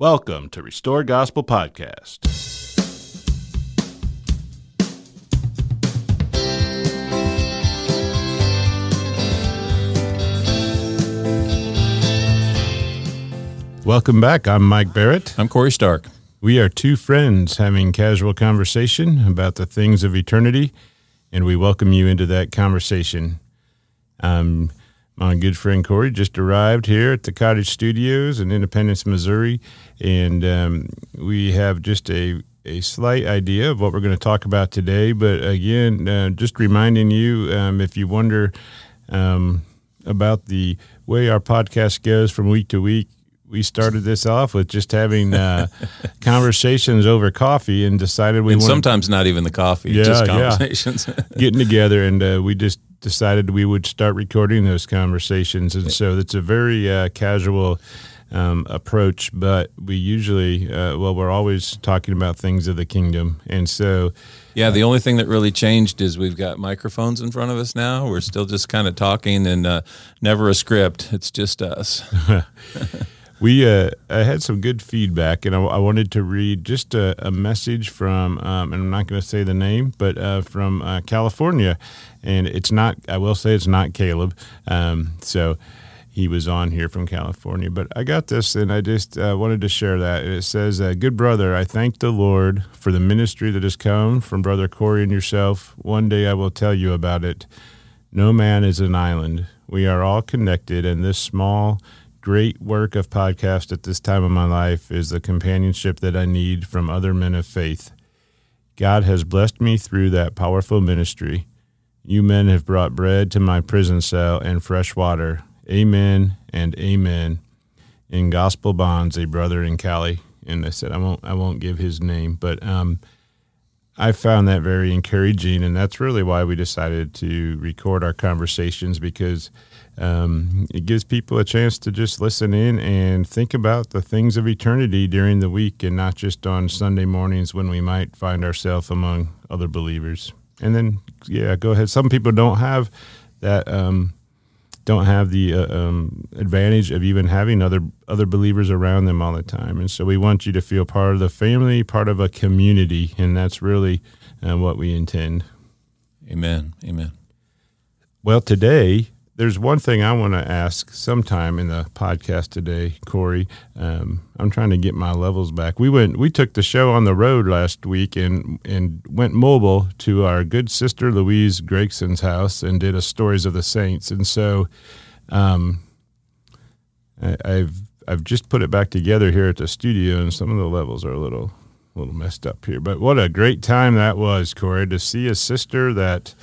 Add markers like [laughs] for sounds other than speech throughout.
Welcome to Restore Gospel Podcast. Welcome back. I'm Mike Barrett. I'm Corey Stark. We are two friends having casual conversation about the things of eternity, and we welcome you into that conversation. Um, my good friend Corey just arrived here at the Cottage Studios in Independence, Missouri, and um, we have just a a slight idea of what we're going to talk about today. But again, uh, just reminding you, um, if you wonder um, about the way our podcast goes from week to week, we started this off with just having uh, [laughs] conversations over coffee and decided we and wanted, sometimes not even the coffee, Yeah, just yeah. conversations. [laughs] getting together, and uh, we just decided we would start recording those conversations. And so it's a very uh, casual um, approach, but we usually, uh, well, we're always talking about things of the kingdom, and so. yeah, the only thing that really changed is we've got microphones in front of us now. We're still just kind of talking and uh, never a script. It's just us. [laughs] [laughs] We uh, I had some good feedback, and I, I wanted to read just a, a message from, um, and I'm not going to say the name, but uh, from uh, California, and it's not. I will say it's not Caleb. Um, so he was on here from California, but I got this, and I just uh, wanted to share that. It says, uh, "Good brother, I thank the Lord for the ministry that has come from brother Corey and yourself. One day I will tell you about it. No man is an island. We are all connected, and this small." Great work of podcast at this time of my life is the companionship that I need from other men of faith. God has blessed me through that powerful ministry. You men have brought bread to my prison cell and fresh water. Amen and amen. In gospel bonds, a brother in Cali, and I said I won't I won't give his name, but um, I found that very encouraging, and that's really why we decided to record our conversations because um, it gives people a chance to just listen in and think about the things of eternity during the week and not just on Sunday mornings when we might find ourselves among other believers. And then, yeah, go ahead. Some people don't have that, um, don't have the uh, um, advantage of even having other other believers around them all the time. And so we want you to feel part of the family, part of a community, and that's really uh, what we intend. Amen. Amen. Well, today there's one thing I want to ask sometime in the podcast today, Corey. Um, I'm trying to get my levels back. We went, we took the show on the road last week and and went mobile to our good sister Louise Gregson's house and did a stories of the saints. And so, um, I, I've I've just put it back together here at the studio, and some of the levels are a little a little messed up here. But what a great time that was, Corey, to see a sister that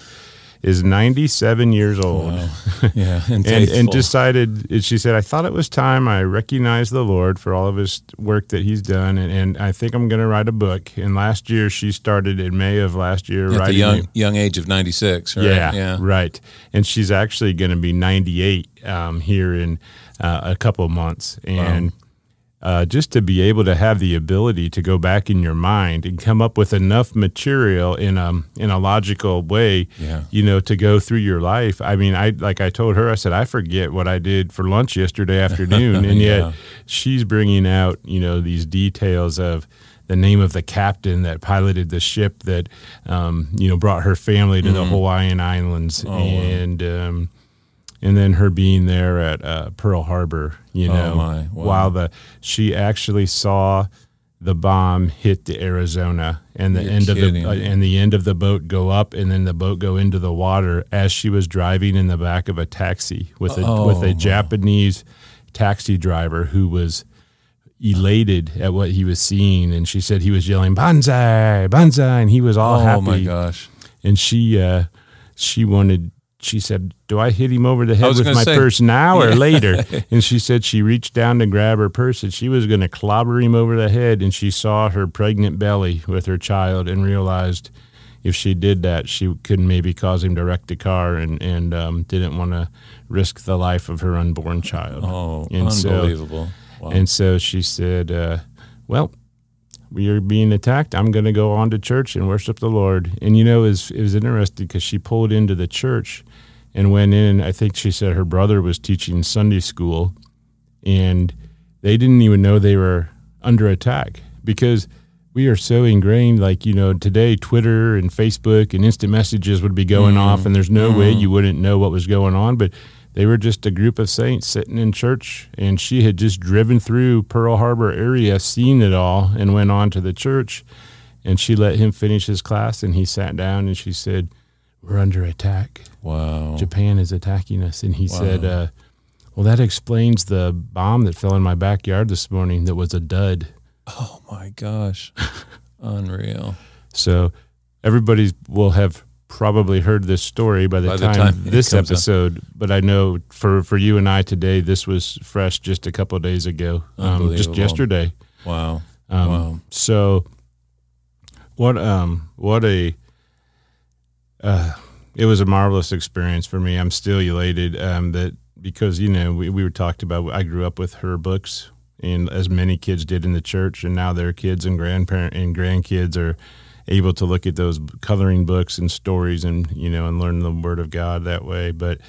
is 97 years old. Wow. [laughs] Yeah. And, and, and decided and she said i thought it was time i recognize the lord for all of his work that he's done and, and i think i'm going to write a book and last year she started in may of last year at the young young age of 96, right? yeah, Yeah. right and she's actually going to be 98 um, here in uh, a couple of months and uh, just to be able to have the ability to go back in your mind and come up with enough material in a in a logical way, Yeah. you know, to go through your life. I mean, I like I told her, I said I forget what I did for lunch yesterday afternoon, [laughs] and Yeah. yet she's bringing out you know these details of the name of the captain that piloted the ship that um, you know brought her family to the Hawaiian Islands, Mm-hmm. Oh, wow. and um, and then her being there at uh, Pearl Harbor, you Oh, know, my. Wow. while the she actually saw the bomb hit the Arizona and the You're end of the uh, and the end of the boat go up and then the boat go into the water as she was driving in the back of a taxi with a Oh, with a. Japanese taxi driver who was elated at what he was seeing and she said he was yelling banzai banzai and he was all Oh happy Oh my gosh. and she uh she wanted she said do i hit him over the head with my say- purse now or Yeah. later [laughs] and she said she reached down to grab her purse and she was going to clobber him over the head and she saw her pregnant belly with her child and realized if she did that she could maybe cause him to wreck the car and and um, didn't want to risk the life of her unborn child Oh, And so- unbelievable. wow. and so she said, uh, "Well, we are being attacked. I'm going to go on to church and worship the Lord." And you know, it was, it was interesting because she pulled into the church and went in. I think she said her brother was teaching Sunday school, and they didn't even know they were under attack because we are so ingrained. Like you know, today Twitter and Facebook and instant messages would be going off, mm. and there's no way mm. you wouldn't know what was going on. But they were just a group of saints sitting in church, and she had just driven through Pearl Harbor area, seen it all, and went on to the church. And she let him finish his class, and he sat down, and she said, "We're under attack. Wow. Japan is attacking us." And he said, uh, "Well, that explains the bomb that fell in my backyard this morning. That was a dud." Oh my gosh. [laughs] Unreal. So everybody will have probably heard this story by the, By the time, time this episode. But I know for for you and I today, this was fresh just a couple of days ago, um, just yesterday. Wow. Um, Wow. So what um what a uh it was a marvelous experience for me. I'm still elated um that because you know we we were talked about I grew up with her books and as many kids did in the church and now their kids and grandparent and grandkids are able to look at those coloring books and stories and you know and learn the word of God that way but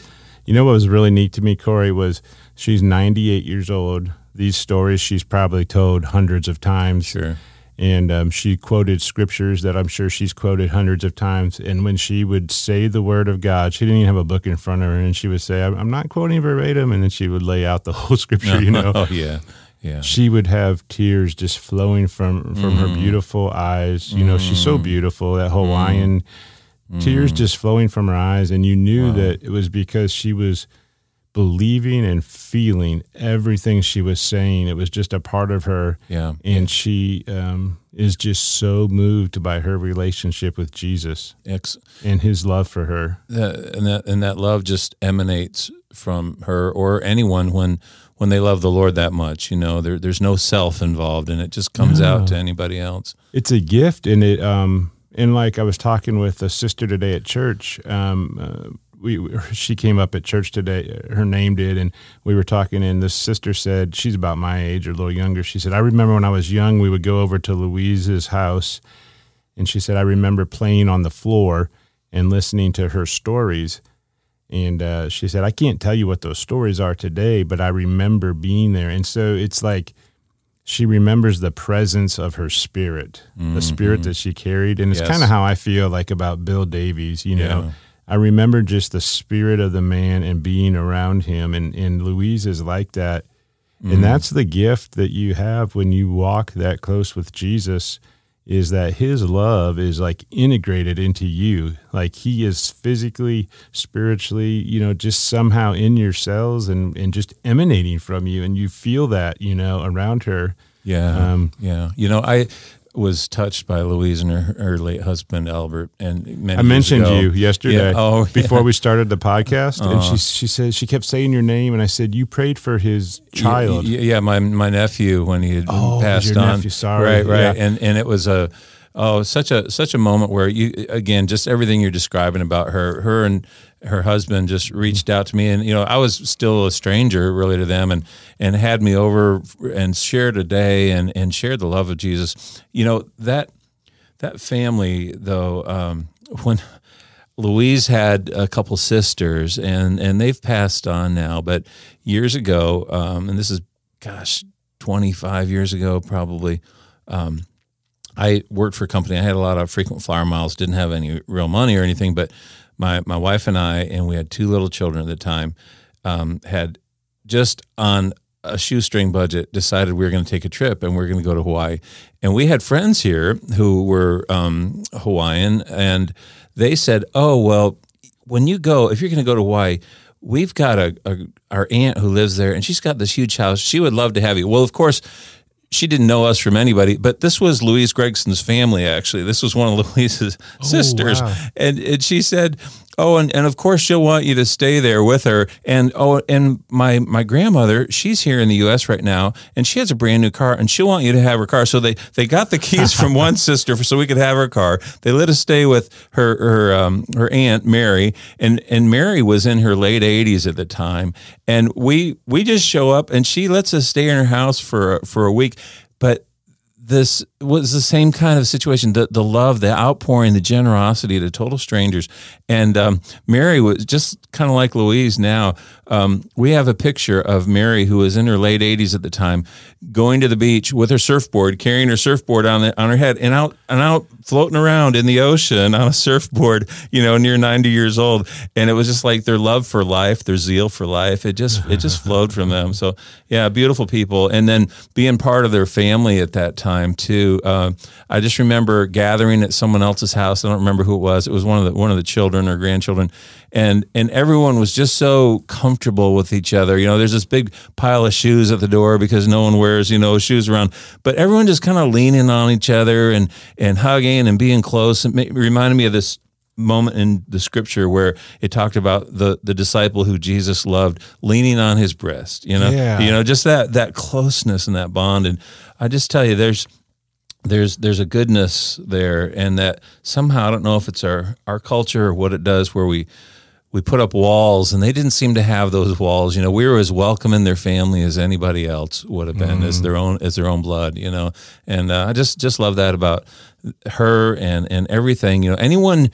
you know what was really neat to me Corey was she's 98 years old these stories she's probably told hundreds of times Sure. And um, she quoted scriptures that I'm sure she's quoted hundreds of times. And when she would say the word of God, she didn't even have a book in front of her, and she would say, "I'm not quoting verbatim," and then she would lay out the [laughs] whole scripture. You know, [laughs] Oh yeah. Yeah. she would have tears just flowing from from her mm-hmm. beautiful eyes. You know, she's so mm-hmm. beautiful. That Hawaiian mm-hmm. tears just flowing from her eyes, and you knew that it was because she was believing and feeling everything she was saying. It was just a part of her Yeah. and she um, is just so moved by her relationship with Jesus Ex- and his love for her. and that and that love just emanates from her or anyone when when they love the Lord that much. You know, there, there's no self involved, and it just comes out to anybody else. It's a gift, and it um and like I was talking with a sister today at church. Um, uh, we [laughs] she came up at church today. Her name did, and we were talking. And this sister said she's about my age or a little younger. She said I remember when I was young, we would go over to Louise's house, and she said I remember playing on the floor and listening to her stories. And uh, she said, I can't tell you what those stories are today, but I remember being there. And so it's like she remembers the presence of her spirit, the spirit that she carried. And it's Yes. kind of how I feel like about Bill Davies, you know. Yeah. I remember just the spirit of the man and being around him. And, and Louise is like that. And that's the gift that you have when you walk that close with Jesus is that his love is like integrated into you. Like he is physically, spiritually, you know, just somehow in your cells and, and just emanating from you. And you feel that, you know, around her. Yeah, Um, yeah. You know, I was touched by Louise and her, her late husband Albert, and I mentioned ago- you yesterday Yeah. Oh, yeah. before we started the podcast. And Uh-huh. she, she said, she kept saying your name. And I said, you prayed for his child. Y- y- Yeah, my my nephew when he had Oh, passed on. nephew, sorry. Right, right. Yeah. And and it was a oh such a such a moment where you again just everything you're describing about her her and her husband just reached out to me and you know I was still a stranger really to them and and had me over and shared a day and and shared the love of Jesus. You know that that family though um, [laughs] when Louise had a couple sisters, and and they've passed on now. But years ago, um, and this is, gosh, twenty five years ago probably. Um, I worked for a company. I had a lot of frequent flyer miles. Didn't have any real money or anything, but my my wife and I, and we had two little children at the time, um, had just on a shoestring budget decided we were going to take a trip and we are going to go to Hawaii. And we had friends here who were um, Hawaiian, and they said, "Oh well, when you go, if you're going to go to Hawaii." We've got a, a our aunt who lives there, and she's got this huge house. She would love to have you. Well, of course, she didn't know us from anybody, but this was Louise Gregson's family. Actually, this was one of Louise's oh, sisters, wow. and, and she said, "Oh, and, and of course she'll want you to stay there with her." And oh, and my my grandmother, she's here in the U.S. right now, and she has a brand new car, and she'll want you to have her car. So they they got the keys from [laughs] one sister, so we could have her car. They let us stay with her her um, her aunt Mary, and and Mary was in her late eighties at the time, and we we just show up, and she lets us stay in her house for a- for a week, but this was the same kind of situation. The, the love the outpouring the generosity to total strangers. And um, mary was just kind of like louise now um, we have a picture of mary who was in her late 80s at the time going to the beach with her surfboard carrying her surfboard on, the, on her head and out and out floating around in the ocean on a surfboard you know near 90 years old. And it was just like their love for life their zeal for life. It just it just flowed from them. So yeah beautiful people. And then being part of their family at that time too. Uh, I just remember gathering at someone else's house. I don't remember who it was. It was one of the one of the children or grandchildren, and and everyone was just so comfortable with each other. You know, there's this big pile of shoes at the door because no one wears you know shoes around, but everyone just kind of leaning on each other and and hugging and being close. It reminded me of this moment in the scripture where it talked about the the disciple who Jesus loved leaning on his breast you know Yeah. you know just that that closeness and that bond and I just tell you there's there's there's a goodness there and that somehow I don't know if it's our our culture or what it does where we we put up walls and they didn't seem to have those walls. You know we were as welcome in their family as anybody else would have been as their own as their own blood you know. And uh, I just just love that about her and and everything you know. Anyone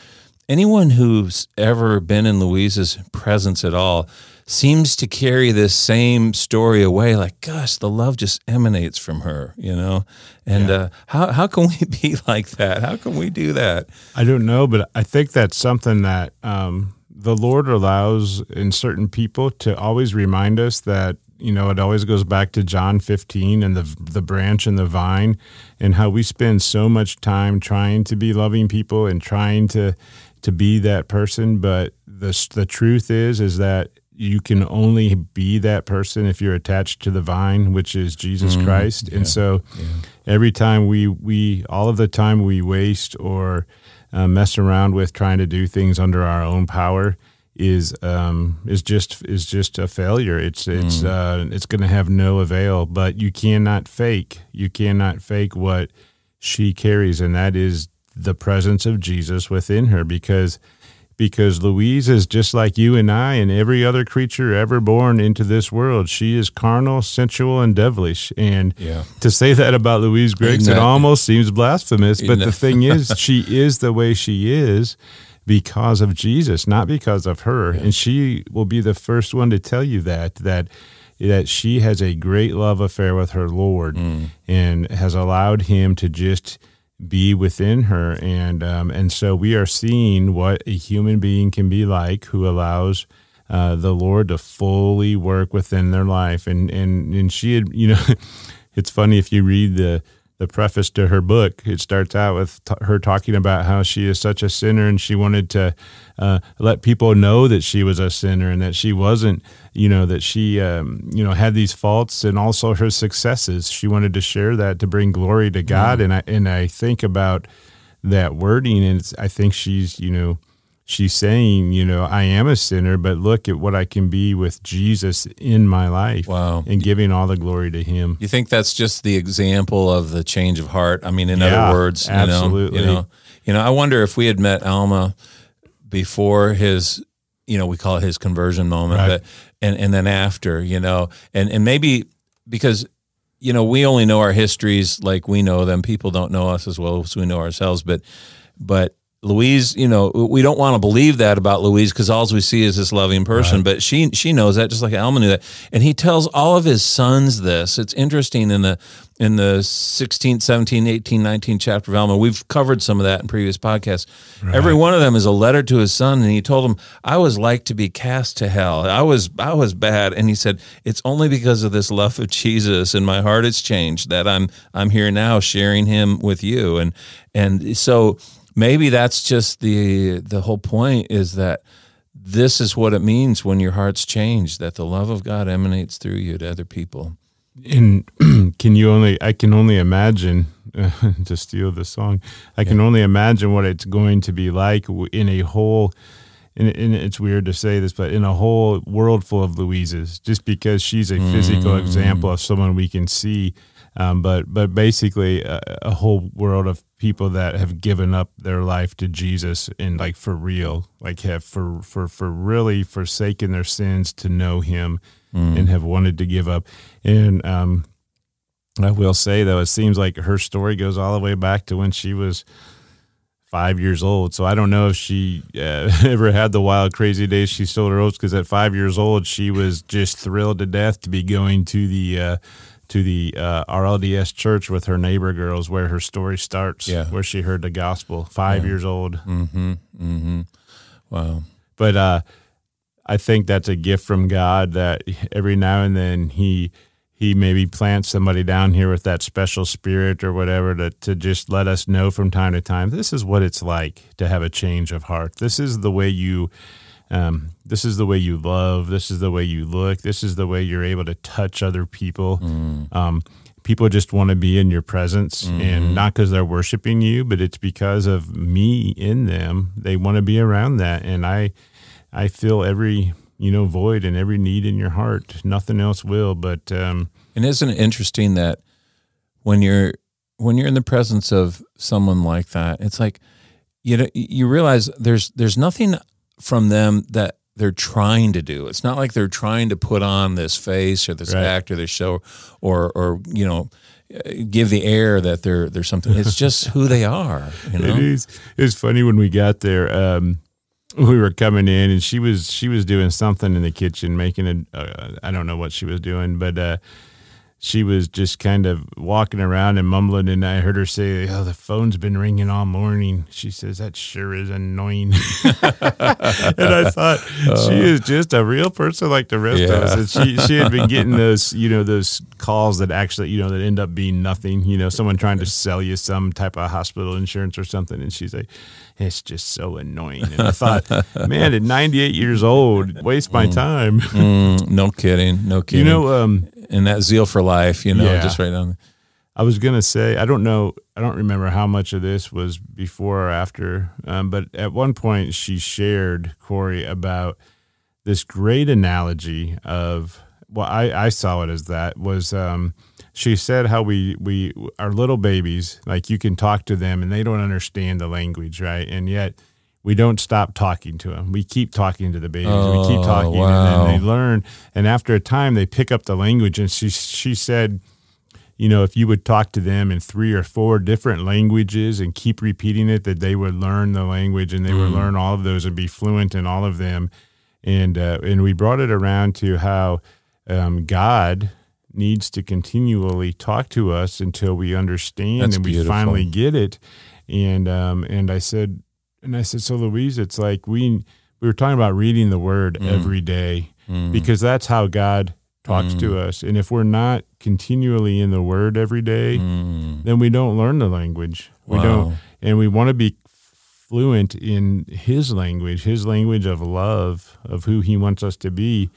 anyone who's ever been in Louise's presence at all seems to carry this same story away like gosh the love just emanates from her you know. And uh, how, how can we be [laughs] like that? How can we do that? I don't know, but I think that's something that um, the Lord allows in certain people to always remind us that you know it always goes back to John 15 and the the branch and the vine and how we spend so much time trying to be loving people and trying to to be that person, but the the truth is is that you can only be that person if you're attached to the vine, which is Jesus mm-hmm. Christ. And so every time we, we, all of the time we waste or uh, mess around with trying to do things under our own power is, um, is just, is just a failure. It's, it's, uh, it's going to have no avail, but you cannot fake, you cannot fake what she carries. And that is the presence of Jesus within her because because Louise is just like you and I and every other creature ever born into this world. She is carnal, sensual, and devilish. And Yeah. to say that about Louise Griggs, it almost seems blasphemous. But the thing [laughs] is, she is the way she is because of Jesus, not because of her. And she will be the first one to tell you that that that she has a great love affair with her Lord and has allowed him to just be within her. And um, and so we are seeing what a human being can be like who allows uh, the Lord to fully work within their life. And and and she had you know [laughs] it's funny if you read the the preface to her book. It starts out with t- her talking about how she is such a sinner and she wanted to uh, let people know that she was a sinner and that she wasn't you know that she um, you know had these faults and also her successes. She wanted to share that to bring glory to God. And I and I think about that wording and it's, I think she's you know she's saying you know I am a sinner but look at what I can be with Jesus in my life Wow. and giving all the glory to him You think that's just the example of the change of heart? I mean, in Yeah, other words, you know, absolutely. you know, you know, I wonder if we had met Alma before his, you know, we call it his conversion moment, Right. but and and then after, you know, and and maybe because you know we only know our histories like we know them. People don't know us as well as we know ourselves, but but. Louise, you know, we don't want to believe that about Louise because all we see is this loving person, but she she knows that just like Alma knew that, and he tells all of his sons this. It's interesting in the in the 16th, 17, 18, 19 chapter of Alma. We've covered some of that in previous podcasts. Every one of them is a letter to his son, and he told him, "I was like to be cast to hell. I was I was bad," and he said, "It's only because of this love of Jesus, and my heart has changed that I'm I'm here now, sharing Him with you." And and so maybe that's just the the whole point is that this is what it means when your heart's changed that the love of God emanates through you to other people. And [clears throat] can you only? I can only imagine [laughs] to steal the song. I can only imagine what it's going to be like in a whole. And, and it's weird to say this, but in a whole world full of Louises, just because she's a physical mm. example of someone we can see, um, but but basically a, a whole world of people that have given up their life to Jesus and like for real, like have for for for really forsaken their sins to know Him, and have wanted to give up. And um, I will say though, it seems like her story goes all the way back to when she was five years old. So I don't know if she uh, [laughs] ever had the wild, crazy days she sold her oats because at five years old, she was just thrilled to death to be going to the. Uh, to the uh, RLDS church with her neighbor girls, where her story starts, Yeah. where she heard the gospel. Five years old, Mm-hmm. Mm-hmm. Wow. but uh, I think that's a gift from God that every now and then He He maybe plants somebody down here with that special spirit or whatever to to just let us know from time to time. This is what it's like to have a change of heart. This is the way you. Um, this is the way you love. This is the way you look. This is the way you're able to touch other people. Um, people just want to be in your presence, and not because they're worshiping you, but it's because of me in them. They want to be around that, and I, I feel every you know void and every need in your heart. Nothing else will. But um, And isn't it interesting that when you're when you're in the presence of someone like that, it's like you know you realize there's there's nothing from them that they're trying to do. It's not like they're trying to put on this face or this Right. act or this show or or you know give the air that they're they're something. It's just [laughs] who they are. You know. It is. It was funny when we got there. Um, we were coming in, and she was she was doing something in the kitchen, making a. Uh, I don't know what she was doing, but uh, she was just kind of walking around and mumbling. And I heard her say, "Oh, the phone's been ringing all morning." She says, "That sure is annoying." [laughs] and I thought she is just a real person like the rest of us. And she she had been getting those you know those calls that actually you know that end up being nothing. You know, someone trying to sell you some type of hospital insurance or something, and she's like, "It's just so annoying." And I thought, [laughs] man, at 98 years old, waste my time. Mm, no kidding. No kidding. You know, um, and that zeal for life. You know, Yeah. just right down. I was gonna say I don't know I don't remember how much of this was before or after, um, but at one point she shared Corey about this great analogy of well I, I saw it as that was um, she said how we we our little babies like you can talk to them and they don't understand the language right and yet we don't stop talking to them we keep talking to the babies we keep Oh, talking wow. and then they learn and after a time they pick up the language and she she said you know, if you would talk to them in three or four different languages and keep repeating it, that they would learn the language and they would learn all of those and be fluent in all of them. And uh, and we brought it around to how um, God needs to continually talk to us until we understand That's and we beautiful. finally get it. And um, and I said, and I said, so Louise, it's like we we were talking about reading the Word mm. every day mm. because that's how God talks to mm. us. And if we're not continually in the Word every day, then we don't learn the language. We don't, and we want to be fluent in His language, His language of love, of who He wants us to be.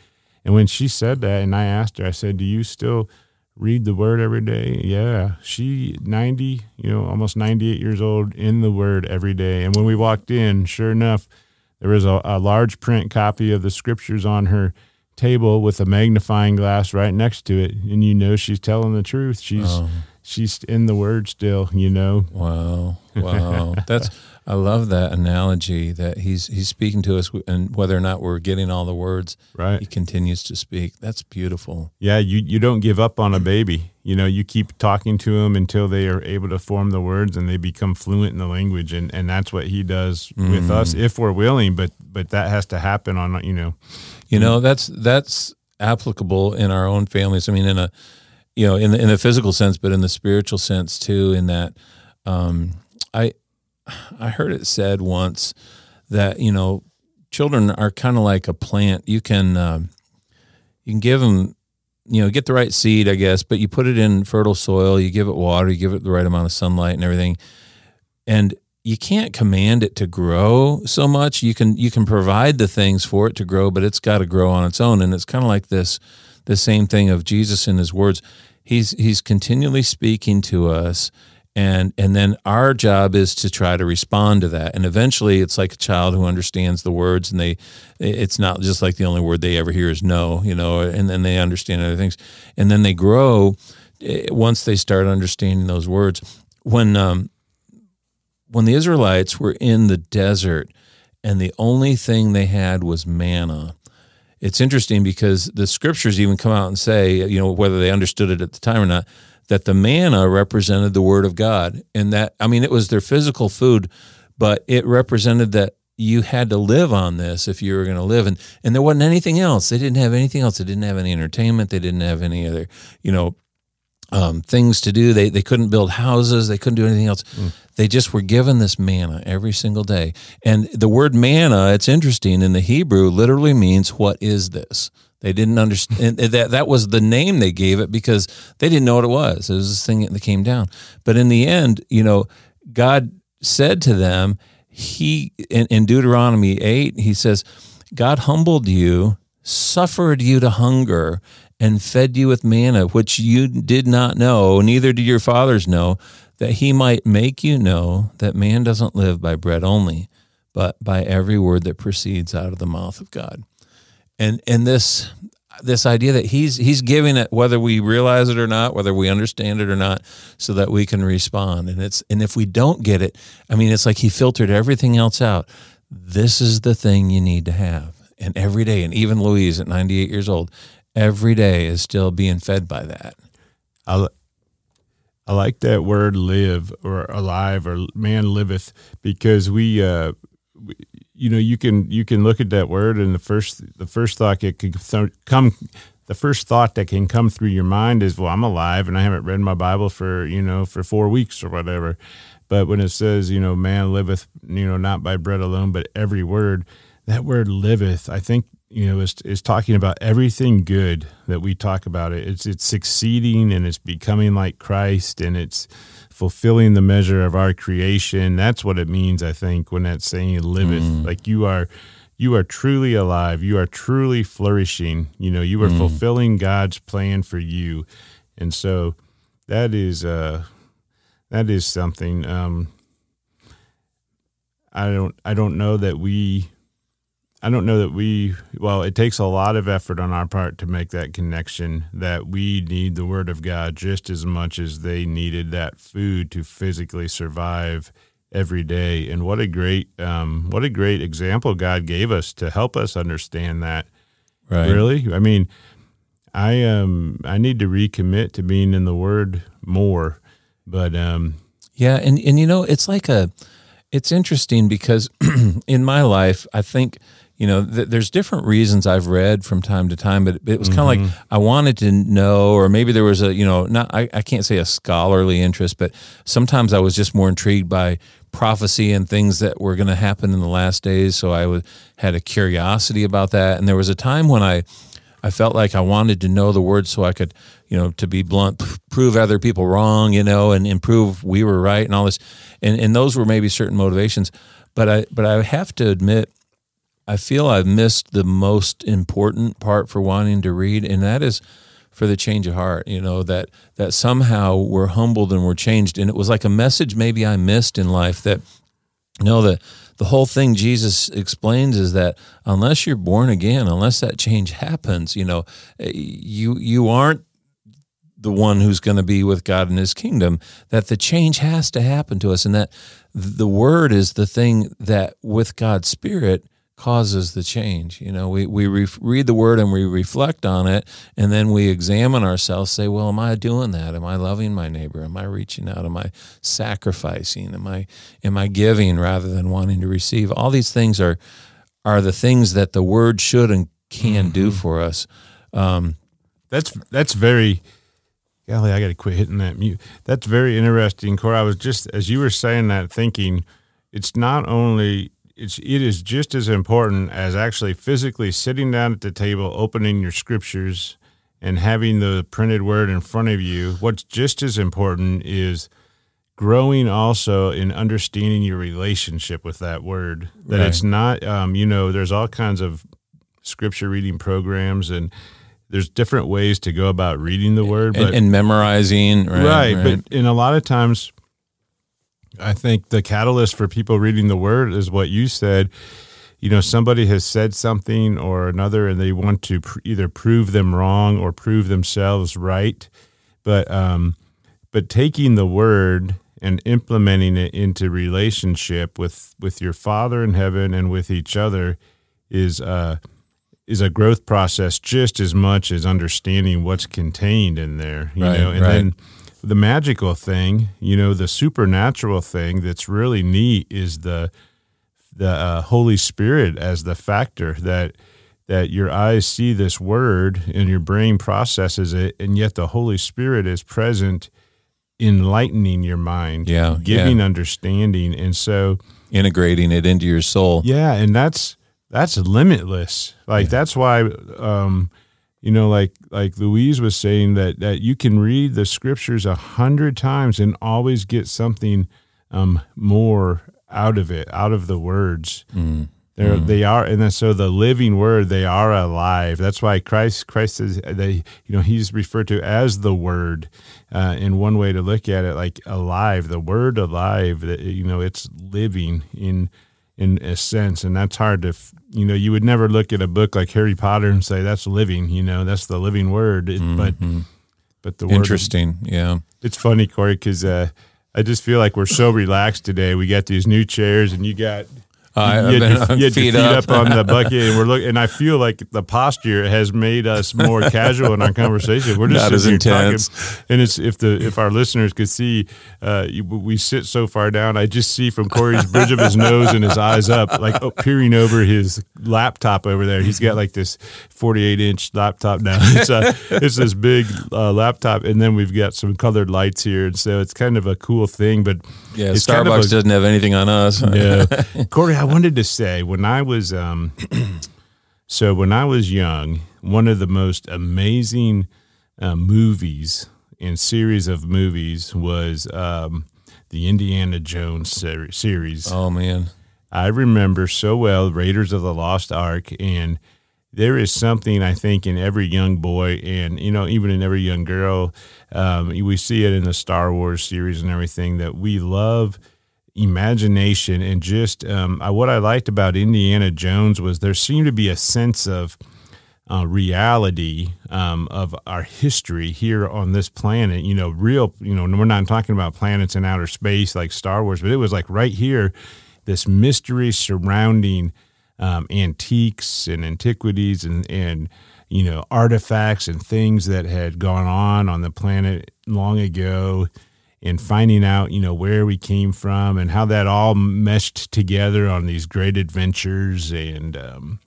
And when she said that, and I asked her, I said, "Do you still read the Word every day?" Yeah, she ninety, you know, almost ninety-eight years old in the Word every day. And when we walked in, sure enough, there was a, a large print copy of the Scriptures on her table with a magnifying glass right next to it, and you know she's telling the truth. She's Oh. she's in the Word still. You know, Wow, wow. That's I love that analogy that he's he's speaking to us, and whether or not we're getting all the words, right? he continues to speak. That's beautiful. Yeah, you, you don't give up on a baby. You know, you keep talking to them until they are able to form the words and they become fluent in the language, and, and that's what he does with us if we're willing. But but that has to happen on you know. You know, that's that's applicable in our own families. I mean, in a you know, in the in the physical sense, but in the spiritual sense too. In that, um, I I heard it said once that you know, children are kind of like a plant. You can um, you can give them you know get the right seed, I guess, but you put it in fertile soil, you give it water, you give it the right amount of sunlight and everything, and you can't command it to grow so much. You can you can provide the things for it to grow, but it's got to grow on its own. And it's kind of like this the same thing of Jesus in his words. He's he's continually speaking to us and and then our job is to try to respond to that. And eventually it's like a child who understands the words and they it's not just like the only word they ever hear is no, you know, and then they understand other things. And then they grow eh, once they start understanding those words. When um when the Israelites were in the desert and the only thing they had was manna, it's interesting because the scriptures even come out and say, you know, whether they understood it at the time or not, that the manna represented the word of God. And that, I mean, it was their physical food, but it represented that you had to live on this if you were going to live. And, and there wasn't anything else. They didn't have anything else. They didn't have any entertainment. They didn't have any other, you know, um, things to do. They, they couldn't build houses. They couldn't do anything else. Mm. They just were given this manna every single day. And the word manna, it's interesting in the Hebrew, literally means, what is this? They didn't understand eh, that that was the name they gave it because they didn't know what it was. It was this thing that came down. But in the end, you know, God said to them, He in, in Deuteronomy 8, he says, God humbled you, suffered you to hunger, and fed you with manna, which you did not know, neither did your fathers know, that he might make you know that man doesn't live by bread only, but by every word that proceeds out of the mouth of God. And and this this idea that he's he's giving it whether we realize it or not, whether we understand it or not, so that we can respond. And it's and if we don't get it, I mean, it's like he filtered everything else out. This is the thing you need to have. And every day, and even Louise at 98 years old, every day is still being fed by that. I, I like that word live or alive or man liveth because we, uh, we, you know, you can you can look at that word and the first the first thought that can come the first thought that can come through your mind is, well, I'm alive and I haven't read my Bible for you know for four weeks or whatever. But when it says, you know, man liveth, you know, not by bread alone, but every word, that word liveth, I think you know, is is talking about everything good that we talk about. It. It's it's succeeding and it's becoming like Christ and it's fulfilling the measure of our creation. That's what it means, I think, when that saying liveth. Mm. Like you are you are truly alive. You are truly flourishing. You know, you are mm. fulfilling God's plan for you. And so that is uh that is something um I don't I don't know that we I don't know that we, well, it takes a lot of effort on our part to make that connection that we need the Word of God just as much as they needed that food to physically survive every day. And what a great, um, what a great example God gave us to help us understand that. Right. Really? I mean, I, um, I need to recommit to being in the Word more, but, um, yeah. And, and, you know, it's like a, it's interesting because [clears throat] in my life, I think, you know, th- there's different reasons I've read from time to time, but it was kind of mm-hmm. like I wanted to know, or maybe there was a, you know, not, I, I can't say a scholarly interest, but sometimes I was just more intrigued by prophecy and things that were going to happen in the last days. So I w- had a curiosity about that. And there was a time when I, I felt like I wanted to know the word so I could, you know, to be blunt, prove other people wrong, you know, and improve we were right and all this. And, and those were maybe certain motivations. But I, but I have to admit, I feel I've missed the most important part for wanting to read, and that is for the change of heart. You know that that somehow we're humbled and we're changed, and it was like a message maybe I missed in life that you know the the whole thing Jesus explains is that unless you're born again, unless that change happens, you know, eh, you you aren't the one who's going to be with God in his kingdom, that the change has to happen to us. And that the word is the thing that with God's spirit causes the change. You know, we, we re- read the word and we reflect on it, and then we examine ourselves, say, well, am I doing that? Am I loving my neighbor? Am I reaching out? Am I sacrificing? Am I am I giving rather than wanting to receive? All these things are are the things that the word should and can mm-hmm. do for us. Um, that's that's very golly, I got to quit hitting that mute. That's very interesting, Corey. I was just as you were saying that, thinking it's not only it's it is just as important as actually physically sitting down at the table, opening your scriptures, and having the printed word in front of you. What's just as important is growing also in understanding your relationship with that word. That right. it's not, um, you know, there's all kinds of scripture reading programs and there's different ways to go about reading the word, but and, and memorizing, right, right, right? But in a lot of times I think the catalyst for people reading the word is what you said. You know, somebody has said something or another, and they want to pr- either prove them wrong or prove themselves right. But um, but taking the word and implementing it into relationship with with your Father in heaven and with each other is uh, is a growth process just as much as understanding what's contained in there. You right, know, and right. then the magical thing, you know, the supernatural thing that's really neat is the the uh, Holy Spirit as the factor that that your eyes see this word and your brain processes it, and yet the Holy Spirit is present, enlightening your mind, Yeah, giving yeah. understanding, and so integrating it into your soul. yeah, and that's that's limitless. Like that's why, um, you know, like like Louise was saying that that you can read the scriptures a hundred times and always get something um, more out of it, out of the words. They're, They are, and then so the living word, they are alive. That's why Christ, Christ is, they, you know, he's referred to as the word. Uh, in one way to look at it, like alive, the word alive. That you know, it's living in in a sense, and that's hard to, you know, you would never look at a book like Harry Potter and say that's living. You know, that's the living word. It, But but the word Interesting. Yeah. it's funny, Corey, because uh, I just feel like we're so relaxed today. We got these new chairs, and you got I- [laughs] you had your, you had your feet feet up. up. on the [laughs] bucket, and we're looking. And I feel like the posture has made us more casual in our conversation. We're just Not as here talking. intense. and it's if the if our listeners could see, uh, we sit so far down. I just see from Corey's bridge of his nose and his eyes up, like oh, peering over his laptop over there. He's got like this forty-eight inch laptop now. [laughs] It's a it's this big uh, laptop, and then we've got some colored lights here, and so it's kind of a cool thing. But Yeah. Starbucks kind of a- doesn't have anything on us. yeah. Corey, wanted to say when I was um [clears throat] so when I was young, one of the most amazing uh, movies and series of movies was um the Indiana Jones ser- series. Oh man. I remember so well Raiders of the Lost Ark and there is something I think in every young boy and you know even in every young girl um, we see it in the Star Wars series and everything that we love imagination and just um, I, what I liked about Indiana Jones was there seemed to be a sense of uh, reality um, of our history here on this planet. You know, real. You know, we're not talking about planets in outer space like Star Wars, but it was like right here, this mystery surrounding um, antiques and antiquities and and you know artifacts and things that had gone on on the planet long ago and finding out you know where we came from and how that all meshed together on these great adventures and um,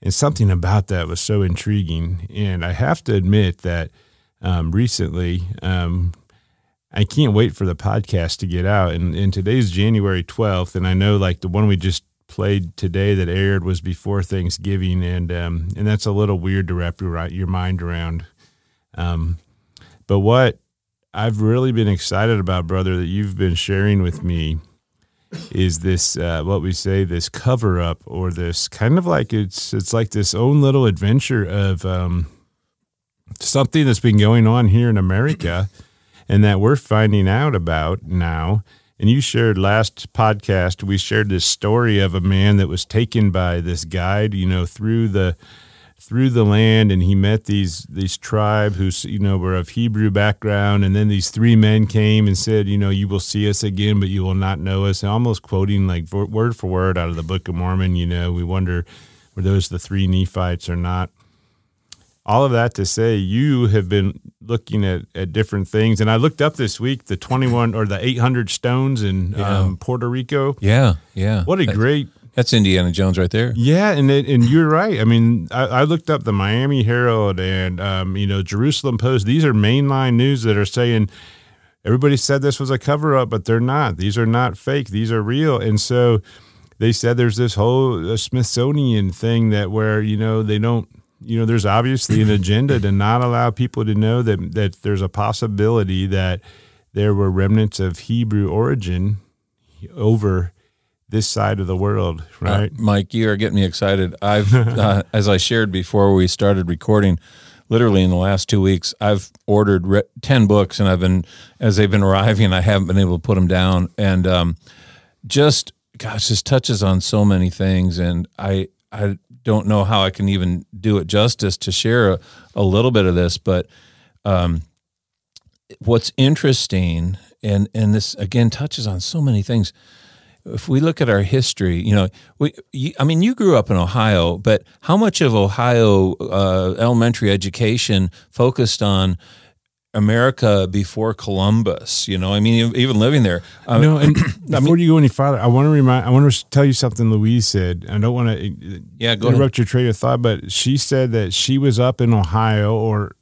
and something about that was so intriguing. And I have to admit that um, recently, um, I can't wait for the podcast to get out. And, and today's January 12th. And I know like the one we just played today that aired was before Thanksgiving. And, um, and that's a little weird to wrap your, your mind around. Um, but what I've really been excited about, brother, that you've been sharing with me is this uh, what we say this cover up or this kind of like it's it's like this own little adventure of um, something that's been going on here in America and that we're finding out about now. And you shared last podcast, we shared this story of a man that was taken by this guide, you know, through the through the land and he met these these tribe who's you know were of Hebrew background and then these three men came and said you know you will see us again but you will not know us and almost quoting like word for word out of the Book of Mormon you know we wonder were those the three Nephites or not all of that to say you have been looking at, at different things and I looked up this week the 21 or the 800 stones in um, Puerto Rico Yeah. Yeah. what a That- great That's Indiana Jones right there. yeah, and it, and you're right. I mean, I, I looked up the Miami Herald and um, you know Jerusalem Post. These are mainline news that are saying everybody said this was a cover up, but they're not. These are not fake. These are real. And so they said there's this whole uh, Smithsonian thing that where you know they don't. You know, there's obviously an agenda to not allow people to know that that there's a possibility that there were remnants of Hebrew origin over this side of the world, right? Uh, Mike, you are getting me excited. I've, [laughs] uh, as I shared before we started recording, literally in the last two weeks, I've ordered re- ten books, and I've been as they've been arriving, I haven't been able to put them down, and um, just gosh, this touches on so many things, and I I don't know how I can even do it justice to share a, a little bit of this, but um, what's interesting, and and this again touches on so many things if we look at our history, you know, we, you, I mean, you grew up in Ohio, but how much of Ohio uh, elementary education focused on America before Columbus. You know, I mean, even living there. Um, no, and [clears throat] before mean, you go any farther, I want to remind, I want to tell you something Louise said. I don't want to yeah, go interrupt ahead. your train of thought, but she said that she was up in Ohio, or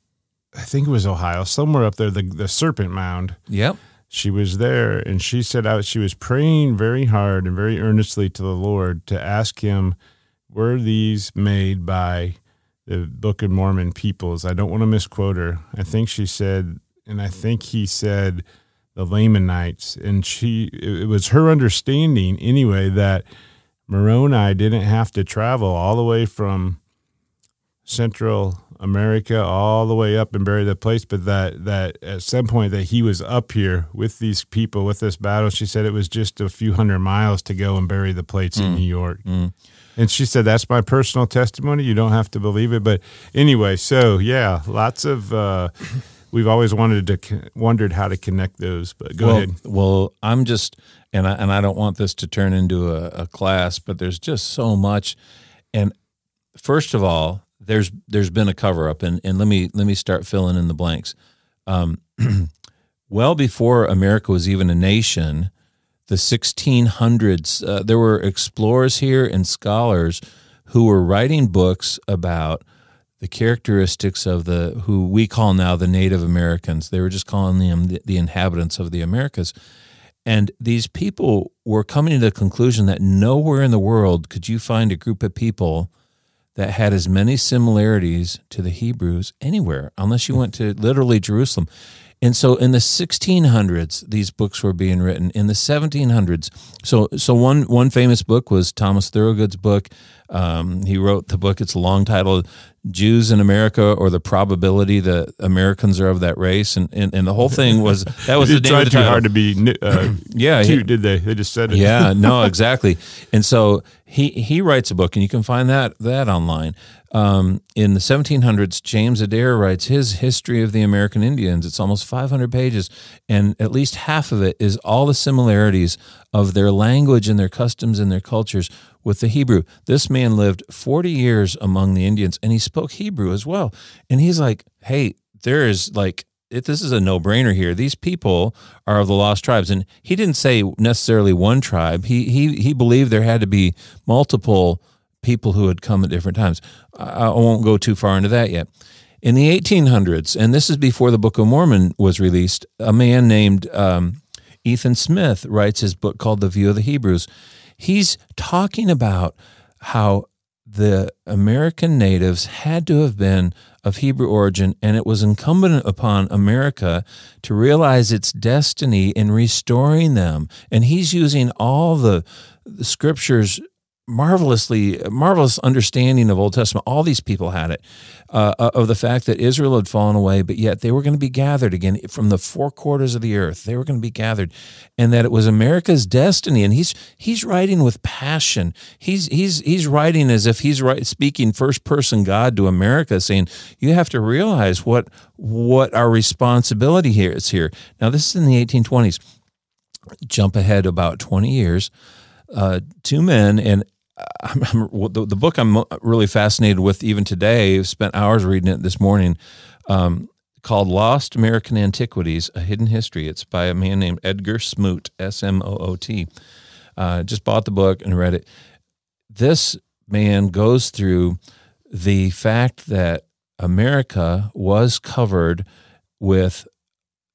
I think it was Ohio, somewhere up there, the the Serpent Mound. Yep. She was there, and she said out she was praying very hard and very earnestly to the Lord to ask Him, were these made by the Book of Mormon peoples. I don't want to misquote her. I think she said, and I think he said the Lamanites, and she it was her understanding anyway that Moroni didn't have to travel all the way from Central America all the way up and bury the place, but that that at some point that he was up here with these people with this battle. She said it was just a few hundred miles to go and bury the plates mm. in New York. Mm. And she said, That's my personal testimony. You don't have to believe it. But anyway, so yeah, lots of. Uh, [coughs] we've always wanted to wondered how to connect those but go well, ahead well i'm just and i and i don't want this to turn into a, a, class but there's just so much and first of all there's there's been a cover up and and let me let me start filling in the blanks um, [clears throat] well before america was even a nation the 1600s, uh, there were explorers here and scholars who were writing books about the characteristics of the who we call now the Native Americans. They were just calling them the, the inhabitants of the Americas. And these people were coming to the conclusion that nowhere in the world could you find a group of people that had as many similarities to the Hebrews anywhere, unless you went to literally Jerusalem. And so in the 1600s, these books were being written. In the 1700s, so so one one famous book was Thomas Thorowgood's book. Um, he wrote the book. It's a long title, "Jews in America" or the probability that Americans are of that race. And and, and the whole thing was [laughs] that was the name tried of the too hard to be. Uh, [clears throat] yeah, cute, he, did they? They just said it. Yeah, [laughs] no, exactly. And so he he writes a book, and you can find that that online. Um, in the 1700s, James Adair writes his History of the American Indians. It's almost 500 pages, and at least half of it is all the similarities of their language and their customs and their cultures with the Hebrew. This man lived 40 years among the Indians, and he spoke Hebrew as well. And he's like, hey, there is like, it, this is a no brainer here. These people are of the lost tribes. And he didn't say necessarily one tribe, he, he, he believed there had to be multiple people who had come at different times. I won't go too far into that yet. In the 1800s, and this is before the Book of Mormon was released, a man named um, Ethan Smith writes his book called The View of the Hebrews. He's talking about how the American natives had to have been of Hebrew origin, and it was incumbent upon America to realize its destiny in restoring them. And he's using all the, the scriptures marvelously marvelous understanding of Old Testament. All these people had it uh, uh, of the fact that Israel had fallen away, but yet they were going to be gathered again from the four quarters of the earth. They were going to be gathered, and that it was America's destiny. And he's he's writing with passion. He's he's he's writing as if he's right, speaking first person God to America, saying you have to realize what what our responsibility here is here. Now this is in the 1820s. Jump ahead about 20 years. Uh, two men, and [laughs] I'm, I'm, the, the, book I'm really fascinated with even today. Spent hours reading it this morning. Um, called Lost American Antiquities: A Hidden History. It's by a man named Edgar Smoot, S M O O T. Uh, just bought the book and read it. This man goes through the fact that America was covered with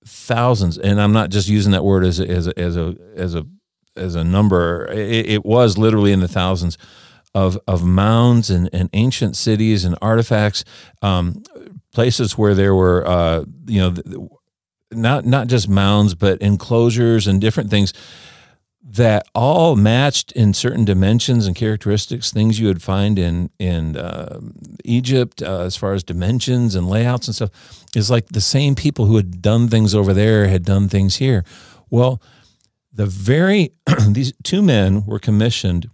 thousands, and I'm not just using that word as a, as a, as a, as a as a number. It, it, was literally in the thousands of of mounds and, and ancient cities and artifacts, um, places where there were uh, you know not not just mounds but enclosures and different things that all matched in certain dimensions and characteristics things you would find in in uh, Egypt uh, as far as dimensions and layouts and stuff is like the same people who had done things over there had done things here well the very [clears throat] these two men were commissioned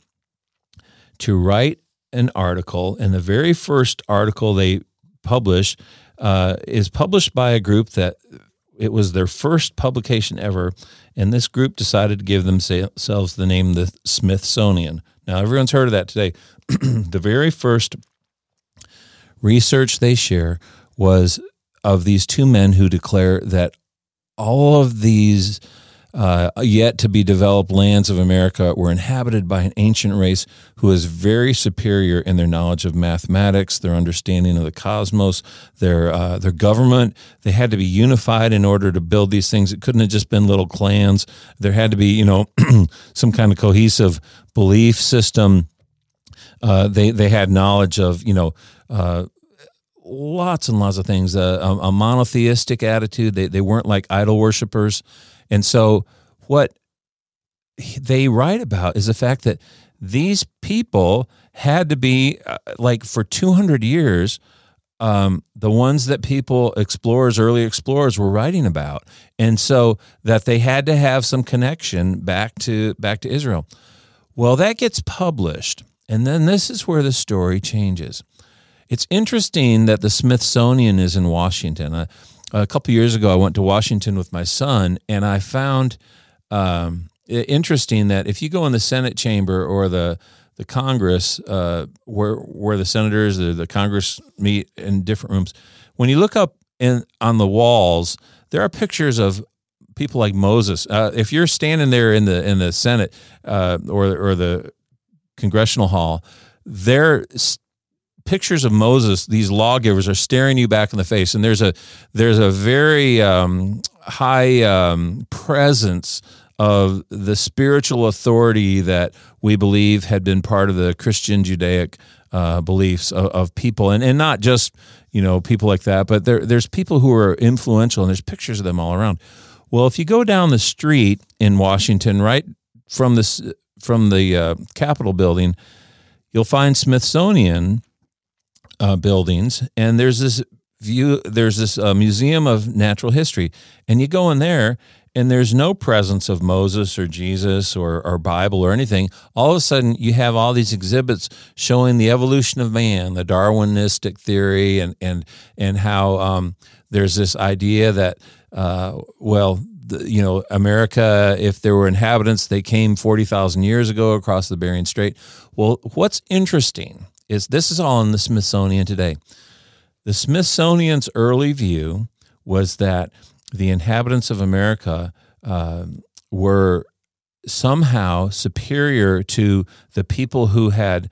to write an article, and the very first article they publish uh, is published by a group that it was their first publication ever, and this group decided to give themselves the name the Smithsonian. Now everyone's heard of that today. [clears throat] the very first research they share was of these two men who declare that all of these uh, yet to be developed lands of America were inhabited by an ancient race who is very superior in their knowledge of mathematics, their understanding of the cosmos, their uh, their government. They had to be unified in order to build these things. It couldn't have just been little clans. There had to be, you know, [clears throat] some kind of cohesive belief system. Uh, they they had knowledge of, you know uh, lots and lots of things. Uh, a, a, monotheistic attitude. They they weren't like idol worshippers. And so, what they write about is the fact that these people had to be uh, like for 200 years um, the ones that people explorers early explorers were writing about. And so that they had to have some connection back to back to israel. Well that gets published and then this is where the story changes. It's interesting that the smithsonian is in washington. Uh, a couple years ago, I went to Washington with my son, and I found um, interesting that if you go in the Senate chamber or the the Congress, uh, where where the senators, the, the Congress meet in different rooms, when you look up in on the walls, there are pictures of people like Moses. Uh, if you're standing there in the in the Senate uh, or or the congressional hall, there pictures of Moses, these lawgivers are staring you back in the face, and there's a there's a very um, high um, presence of the spiritual authority that we believe had been part of the Christian Judaic uh, beliefs of, of, people, and and not just you know people like that, but there there's people who are influential, and there's pictures of them all around. Well, if you go down the street in Washington, right from this from the uh, Capitol building, you'll find Smithsonian uh, buildings, and there's this view. There's this uh, museum of natural history, and you go in there, and there's no presence of Moses or Jesus or, or Bible or anything. All of a sudden, you have all these exhibits showing the evolution of man, the Darwinistic theory, and and and how um, there's this idea that uh, well you know, America, if there were inhabitants, they came 40,000 years ago across the Bering Strait. Well, what's interesting is this is all in the Smithsonian today. The Smithsonian's early view was that the inhabitants of America uh, were somehow superior to the people who had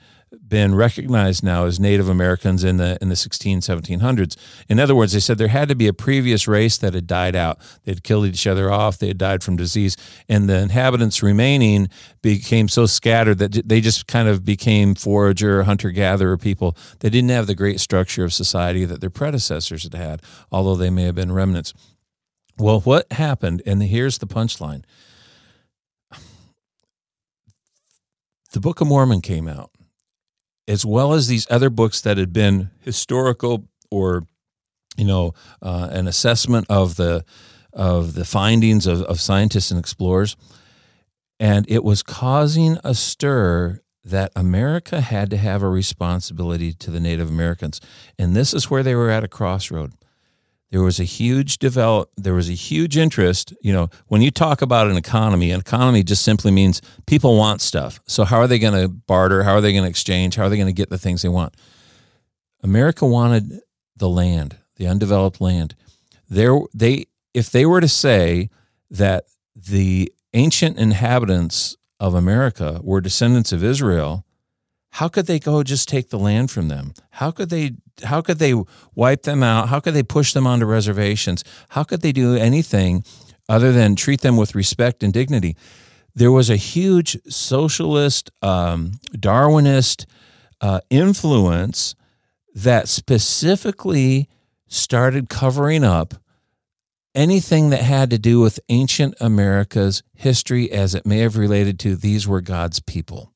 been recognized now as Native Americans in the in the 16 1700s. In other words, they said there had to be a previous race that had died out. They'd killed each other off. They had died from disease, and the inhabitants remaining became so scattered that they just kind of became forager, hunter gatherer people. They didn't have the great structure of society that their predecessors had had, although they may have been remnants. Well, what happened? And here's the punchline. The Book of Mormon came out as well as these other books that had been historical or you know uh, an assessment of the of the findings of, of scientists and explorers and it was causing a stir that America had to have a responsibility to the Native Americans. And this is where they were at a crossroad there was a huge develop there was a huge interest you know when you talk about an economy an economy just simply means people want stuff. So how are they going to barter? How are they going to exchange? How are they going to get the things they want? America wanted the land the undeveloped land. There they if they were to say that the ancient inhabitants of america were descendants of israel how could they go just take the land from them how could they how could they wipe them out? How could they push them onto reservations? How could they do anything other than treat them with respect and dignity? There was a huge socialist, um, Darwinist uh, influence that specifically started covering up anything that had to do with ancient America's history as it may have related to these were God's people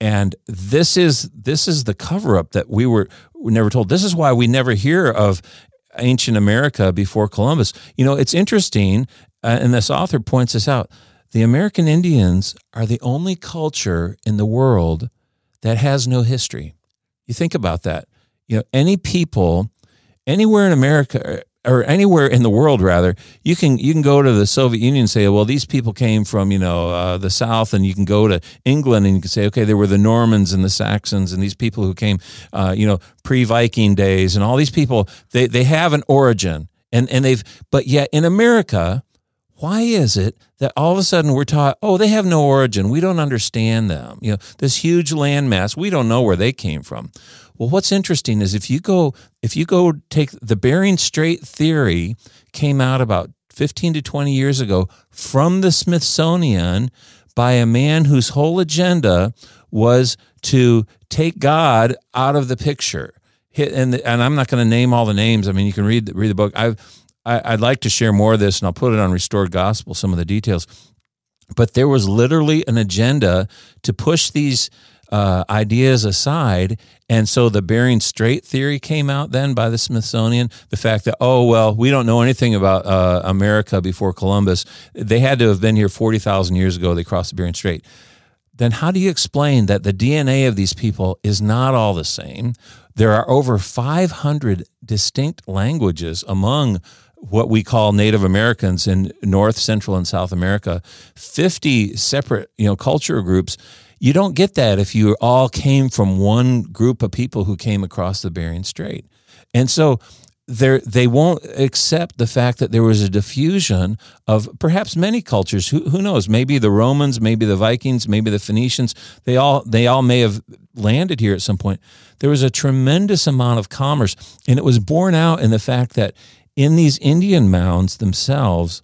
and this is this is the cover up that we were we never told. This is why we never hear of ancient america before columbus. You know it's interesting uh, and this author points this out. The american indians are the only culture in the world that has no history. You think about that. You know any people anywhere in america or anywhere in the world rather you can you can go to the soviet union and say well these people came from you know uh, the south and you can go to england and you can say okay there were the normans and the saxons and these people who came uh, you know pre-viking days and all these people they, they have an origin and and they've but yet in america why is it that all of a sudden we're taught, oh, they have no origin. We don't understand them. You know, this huge landmass, we don't know where they came from. Well, what's interesting is if you go if you go take the Bering Strait theory came out about 15 to 20 years ago from the Smithsonian by a man whose whole agenda was to take God out of the picture. And, and I'm not going to name all the names. I mean, you can read read the book. I've I, would like to share more of this, and I'll put it on Restored Gospel, some of the details. But there was literally an agenda to push these uh, ideas aside. And so the Bering Strait theory came out then by the Smithsonian. The fact that, oh, well, we don't know anything about uh, America before Columbus. They had to have been here 40,000 years ago. They crossed the Bering Strait. Then how do you explain that the DNA of these people is not all the same? There are over 500 distinct languages among what we call Native Americans in North, Central, and South America, 50 separate, you know, culture groups. You don't get that if you all came from one group of people who came across the Bering Strait. And so they they won't accept the fact that there was a diffusion of perhaps many cultures. Who, who knows? Maybe the Romans, maybe the Vikings, maybe the Phoenicians. They all they all may have landed here at some point. There was a tremendous amount of commerce, and it was borne out in the fact that in these Indian mounds themselves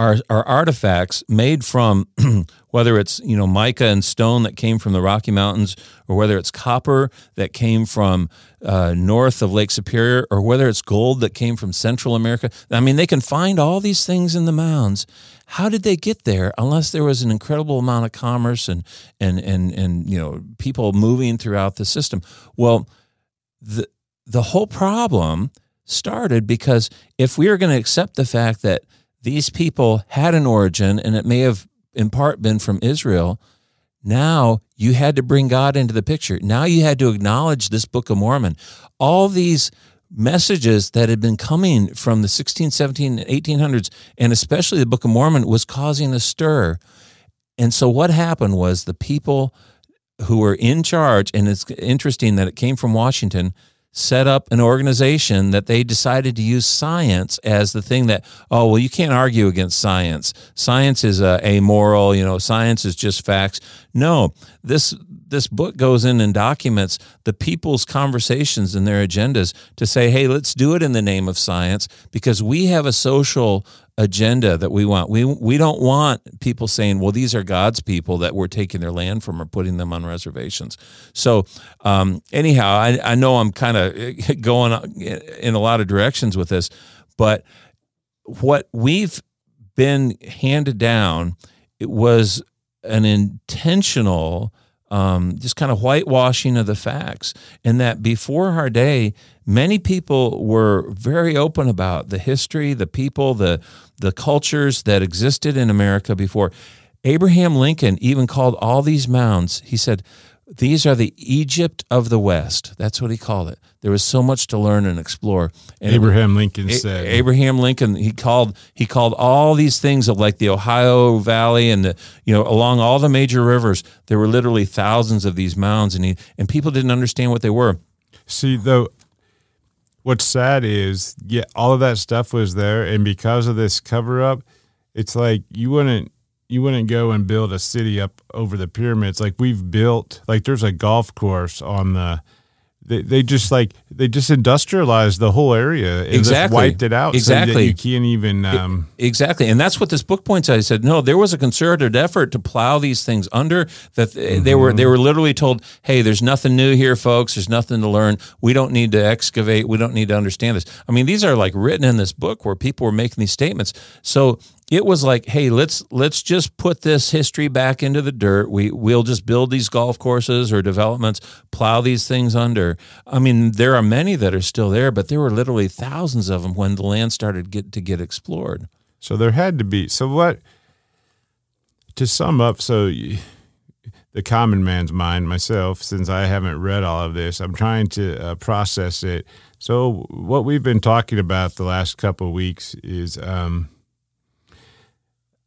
are, are artifacts made from [clears throat] whether it's you know mica and stone that came from the Rocky Mountains, or whether it's copper that came from uh, north of Lake Superior, or whether it's gold that came from Central America. I mean, they can find all these things in the mounds. How did they get there? Unless there was an incredible amount of commerce and and and and you know people moving throughout the system. Well, the the whole problem started because if we are going to accept the fact that these people had an origin and it may have in part been from Israel, now you had to bring God into the picture. Now you had to acknowledge this Book of Mormon. All these messages that had been coming from the 16, 17, 1800s, and especially the Book of Mormon, was causing a stir. And so what happened was the people who were in charge, and it's interesting that it came from Washington, set up an organization that they decided to use science as the thing that oh well you can't argue against science. Science is uh, amoral you know science is just facts. No this this book goes in and documents the people's conversations and their agendas to say hey let's do it in the name of science because we have a social agenda that we want. We we don't want people saying, "Well, these are God's people that we're taking their land from or putting them on reservations." So, um, anyhow, I, I know I'm kind of [laughs] going in a lot of directions with this, but what we've been handed down it was an intentional um, just kind of whitewashing of the facts. And that before our day, many people were very open about the history, the people, the the cultures that existed in America before. Abraham Lincoln even called all these mounds. He said, "These are the Egypt of the West." That's what he called it. There was so much to learn and explore. And Abraham Lincoln said. Abraham Lincoln he called he called all these things of like the Ohio Valley and the you know along all the major rivers. There were literally thousands of these mounds, and he and people didn't understand what they were. See, though, what's sad is yeah, all of that stuff was there, and because of this cover up, it's like you wouldn't you wouldn't go and build a city up over the pyramids like we've built. Like there's a golf course on the they, they just like they just industrialized the whole area and exactly. wiped it out exactly. so you can't even um, exactly. And that's what this book points out. I said no there was a concerted effort to plow these things under that mm-hmm. they were they were literally told hey there's nothing new here folks. There's nothing to learn. We don't need to excavate. We don't need to understand this. I mean these are like written in this book where people were making these statements. So it was like, hey, let's let's just put this history back into the dirt. We we'll just build these golf courses or developments, plow these things under. I mean, there are many that are still there, but there were literally thousands of them when the land started get to get explored. So there had to be. So what? To sum up, so the common man's mind, myself, since I haven't read all of this, I'm trying to uh, process it. So what we've been talking about the last couple of weeks is um,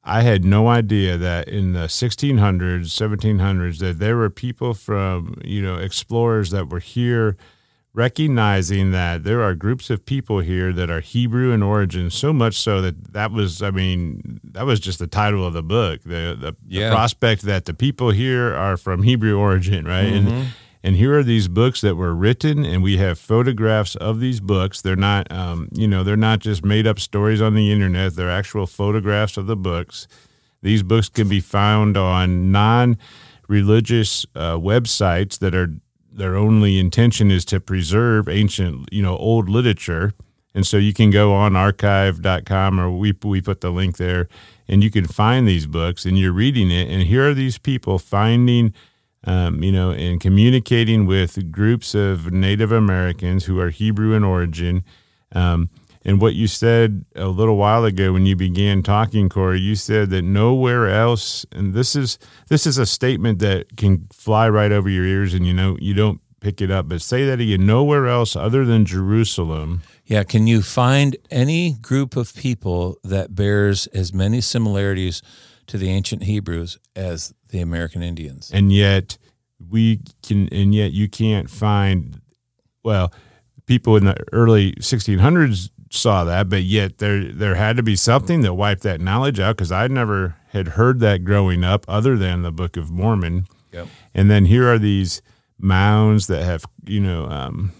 I had no idea that in the 1600s, 1700s that there were people from, you know, explorers that were here recognizing that there are groups of people here that are Hebrew in origin, so much so that that was, I mean, that was just the title of the book. The the, yeah. the prospect that the people here are from Hebrew origin, right? Mm-hmm. And and here are these books that were written, and we have photographs of these books. They're not, um, you know, they're not just made up stories on the internet. They're actual photographs of the books. These books can be found on non religious uh, websites that are their only intention is to preserve ancient, you know, old literature. And so you can go on archive.com or we, we put the link there and you can find these books and you're reading it. And here are these people finding, um, you know, in communicating with groups of Native Americans who are Hebrew in origin. Um, and what you said a little while ago when you began talking, Corey, you said that nowhere else, and this is this is a statement that can fly right over your ears, and you know you don't pick it up. But say that again. Nowhere else other than Jerusalem. Yeah. Can you find any group of people that bears as many similarities to the ancient Hebrews as the American Indians? And yet we can, and yet you can't find. Well, people in the early 1600s saw that, but yet there there had to be something that wiped that knowledge out because I never had heard that growing up, other than the Book of Mormon. Yep. And then here are these mounds that have you know, um,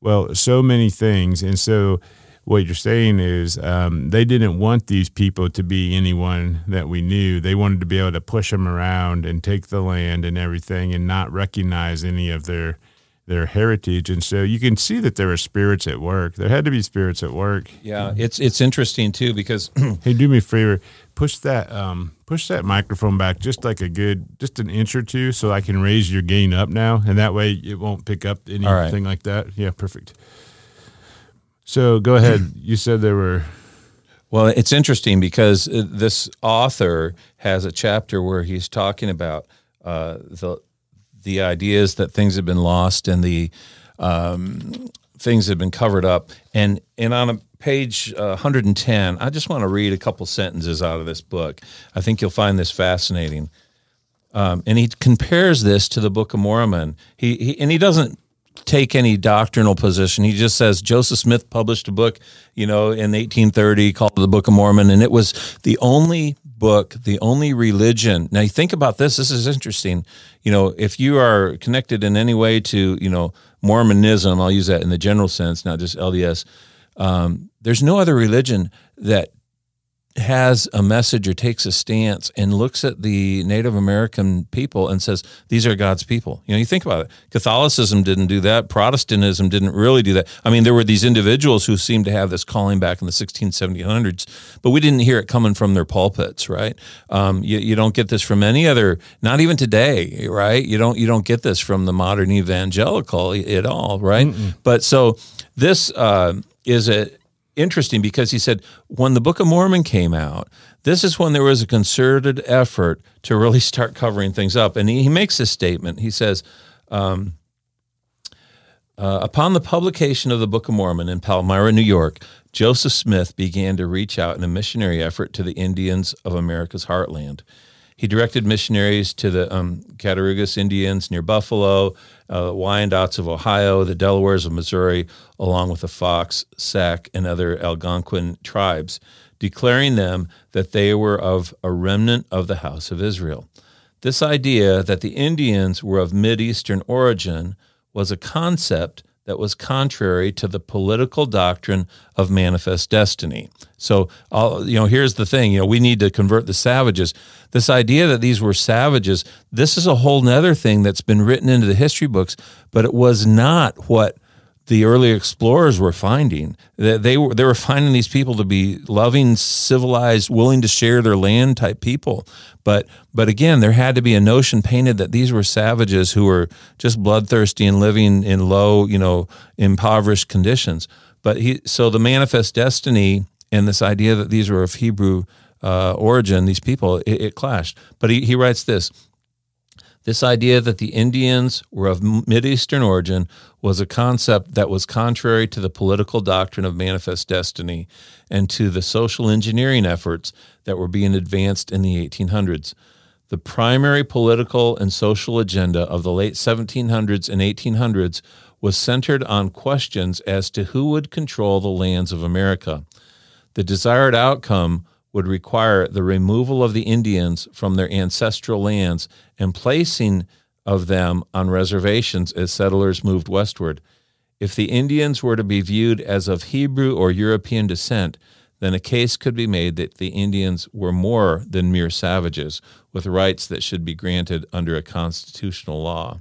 well, so many things, and so what you're saying is um, they didn't want these people to be anyone that we knew. They wanted to be able to push them around and take the land and everything, and not recognize any of their their heritage, and so you can see that there were spirits at work. There had to be spirits at work. Yeah, it's it's interesting too because [clears throat] hey, do me a favor, push that um, push that microphone back just like a good just an inch or two, so I can raise your gain up now, and that way it won't pick up anything right. like that. Yeah, perfect. So go ahead. [clears throat] you said there were. Well, it's interesting because uh, this author has a chapter where he's talking about uh, the the ideas that things have been lost and the um, things have been covered up. And and on a page uh, 110, I just want to read a couple sentences out of this book. I think you'll find this fascinating. Um, and he compares this to the Book of Mormon. He, he and he doesn't take any doctrinal position. He just says Joseph Smith published a book, you know, in 1830 called the Book of Mormon, and it was the only book, the only religion. Now you think about this. This is interesting. You know, if you are connected in any way to, you know, Mormonism, I'll use that in the general sense, not just LDS. Um, there's no other religion that has a message or takes a stance and looks at the Native American people and says, these are God's people. You know, you think about it. Catholicism didn't do that. Protestantism didn't really do that. I mean, there were these individuals who seemed to have this calling back in the 16, 1700s, but we didn't hear it coming from their pulpits, right? Um, you, you don't get this from any other, not even today, right? You don't, you don't get this from the modern evangelical at all, right? But so this uh, is a, interesting because he said when the Book of Mormon came out, this is when there was a concerted effort to really [laughs] start covering things up. And he, he makes this statement. He says, um, uh, upon the publication of the Book of Mormon in Palmyra, New York, Joseph Smith began to reach out in a missionary effort to the Indians of America's heartland. He directed missionaries to the um, Cattaraugus Indians near Buffalo, uh, Wyandots of Ohio, the Delawares of Missouri, along with the Fox, Sac, and other Algonquin tribes, declaring them that they were of a remnant of the house of Israel. This idea that the Indians were of Mideastern origin was a concept that was contrary to the political doctrine of manifest destiny. So, you know, here's the thing: you know, we need to convert the savages. This idea that these were savages, this is a whole other thing that's been written into the history books, but it was not what the early explorers were finding. That they were they were finding these people to be loving, civilized, willing to share their land type people. But but again, there had to be a notion painted that these were savages who were just bloodthirsty and living in low, you know, impoverished conditions. But he so the manifest destiny and this idea that these were of Hebrew uh, origin, these people, it, it clashed. But he, he writes this This idea that the Indians were of Mideastern origin was a concept that was contrary to the political doctrine of manifest destiny and to the social engineering efforts that were being advanced in the 1800s. The primary political and social agenda of the late 1700s and 1800s was centered on questions as to who would control the lands of America. The desired outcome would require the removal of the Indians from their ancestral lands and placing of them on reservations as settlers moved westward. If the Indians were to be viewed as of Hebrew or European descent, then a case could be made that the Indians were more than mere savages with rights that should be granted under a constitutional law.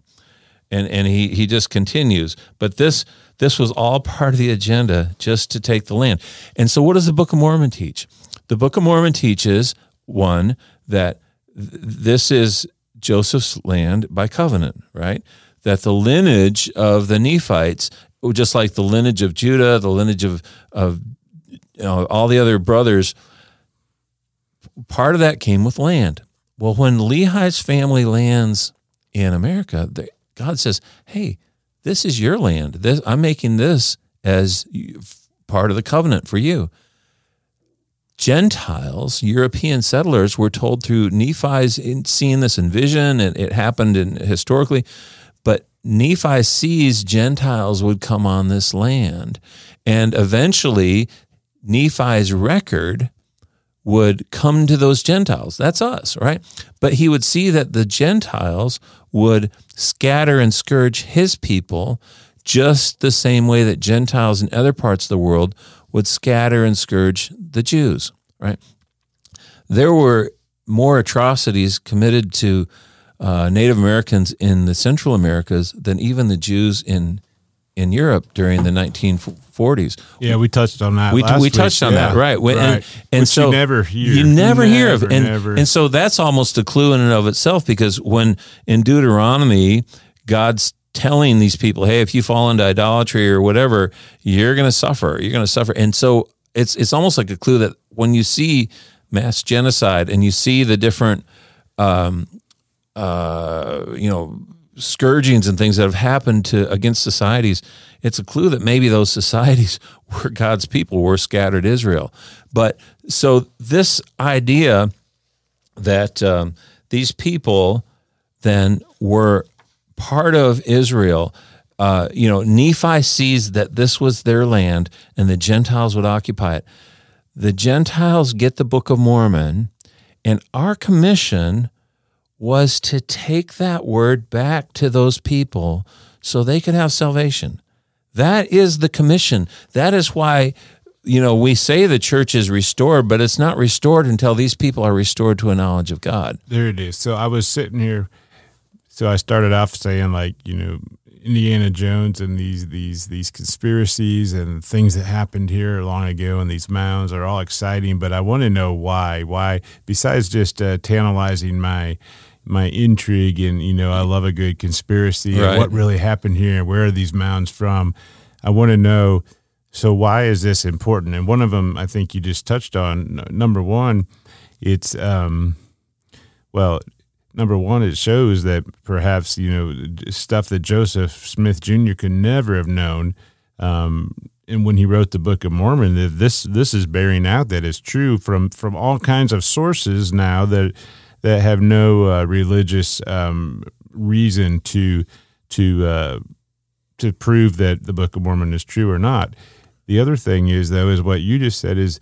And and he he just continues, but this this was all part of the agenda just to take the land. And so what does the Book of Mormon teach? The Book of Mormon teaches one that th- this is Joseph's land by covenant, right? That the lineage of the Nephites, oh, just like the lineage of Judah, the lineage of of you know, all the other brothers, part of that came with land. Well, when Lehi's family lands in America, they, God says, "Hey, this is your land. This, I'm making this as part of the covenant for you." Gentiles, European settlers, were told through Nephi's seeing this in vision, and it happened in, historically. But Nephi sees Gentiles would come on this land, and eventually Nephi's record would come to those Gentiles. That's us, right? But he would see that the Gentiles would scatter and scourge his people just the same way that Gentiles in other parts of the world would scatter and scourge the Jews, right? There were more atrocities committed to uh, Native Americans in the Central Americas than even the Jews in in Europe during the 1940s. Yeah, we touched on that. We, we touched on yeah. that, right? right. And, and Which so you never hear. You never, hear of, and never. and so that's almost a clue in and of itself because when in Deuteronomy, God's telling these people, "Hey, if you fall into idolatry or whatever, you're going to suffer. You're going to suffer." And so it's it's almost like a clue that when you see mass genocide and you see the different, um, uh, you know, scourgings and things that have happened to against societies, it's a clue that maybe those [laughs] societies were God's people, were scattered Israel. But so this idea that um, these people then were part of Israel. Uh, you know, Nephi sees that this was their land and the Gentiles would occupy it. The Gentiles get the Book of Mormon, and our commission was to take that word back to those people so they could have salvation. That is the commission. That is why, you know, we say the church is restored, but it's not restored until these people are restored to a knowledge of God. There it is. So I was sitting here. So I started off saying like, you know, Indiana Jones and these these these conspiracies and things that happened here long ago and these mounds are all exciting, but I want to know why. Why besides just uh, tantalizing my my intrigue and you know I love a good conspiracy Right. and what really happened here and where are these mounds from? I want to know. So why is this important? And one of them I think you just touched on. N- Number one, it's um, well, number one, it shows that perhaps you know stuff that Joseph Smith Jr. could never have known. Um, and when he wrote the Book of Mormon, this this is bearing out that it's true from from all kinds of sources now that that have no uh, religious um, reason to to uh, to prove that the Book of Mormon is true or not. The other thing is though is what you just said is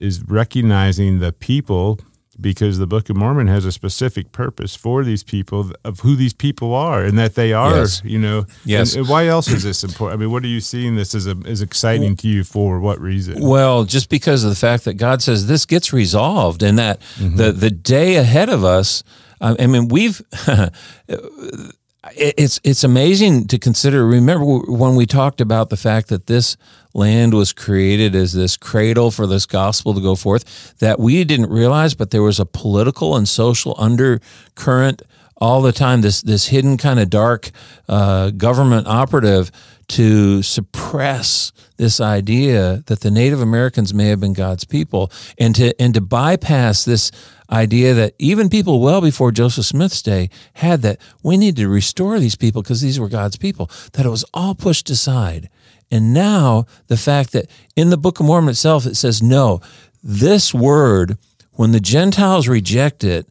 is recognizing the people because the Book of Mormon has a specific purpose for these people of who these people are and that they are, Yes. you know. Yes. And, why else is this important? I mean, what are you seeing this as a, as exciting to you for? What reason? Well, just because of the fact that God says this gets resolved and that mm-hmm. the the day ahead of us, I mean, we've. [laughs] It's it's amazing to consider. Remember when we talked about the fact that this land was created as this cradle for this gospel to go forth, that we didn't realize, but there was a political and social undercurrent all the time. This this hidden kind of dark uh, government operative to suppress this idea that the Native Americans may have been God's people, and to and to bypass this idea that even people well before Joseph Smith's day had that we need to restore these people because these were God's people. That it was all pushed aside. And now the fact that in the Book of Mormon itself it says, no, this word, when the Gentiles reject it,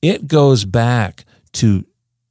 it goes back to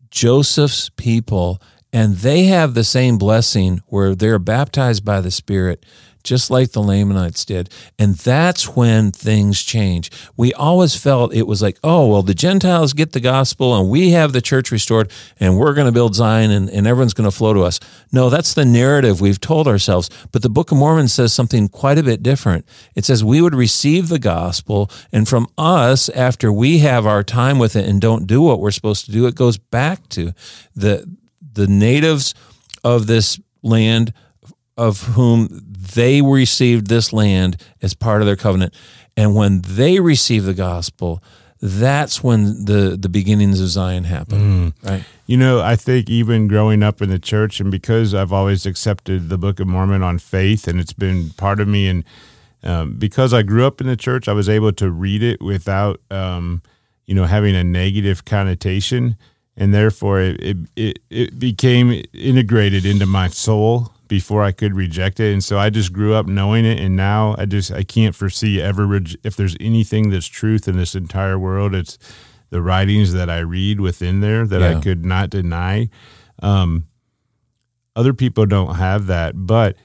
Joseph's people, and they have the same blessing where they're baptized by the Spirit just like the Lamanites did. And that's when things change. We always felt it was like, oh, well, the Gentiles get the gospel and we have the church restored and we're going to build Zion and, and everyone's going to flow to us. No, that's the narrative we've told ourselves. But the Book of Mormon says something quite a bit different. It says we would receive the gospel, and from us, after we have our time with it and don't do what we're supposed to do, it goes back to the the natives of this land of whom they received this land as part of their covenant. And when they receive the gospel, that's when the, the beginnings of Zion happen. Mm. Right. You know, I think even growing up in the church, and because I've always accepted the Book of Mormon on faith, and it's been part of me, and um, because I grew up in the church, I was able to read it without, um, you know, having a negative connotation, and therefore it, it it became integrated into my soul before I could reject it. And so I just grew up knowing it. And now I just, I can't foresee ever, if there's anything that's truth in this entire world, it's the writings that I read within there that yeah. I could not deny. Um, other people don't have that. But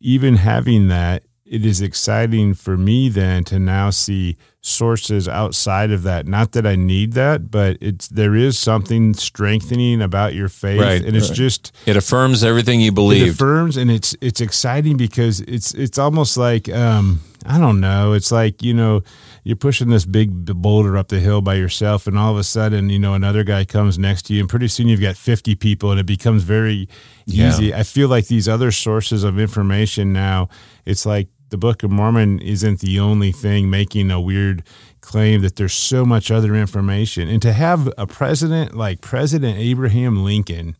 even having that, it is exciting for me then to now see sources outside of that. Not that I need that, but it's there is something strengthening about your faith, right, and it's right. just it affirms everything you believe. It affirms, and it's it's exciting because it's it's almost like um, I don't know. It's like you know you're pushing this big boulder up the hill by yourself, and all of a sudden you know another guy comes next to you, and pretty soon you've got 50 people, and it becomes very easy. Yeah. I feel like these other sources of information now. It's like the Book of Mormon isn't the only thing making a weird claim that there's so much other information. And to have a president like President Abraham Lincoln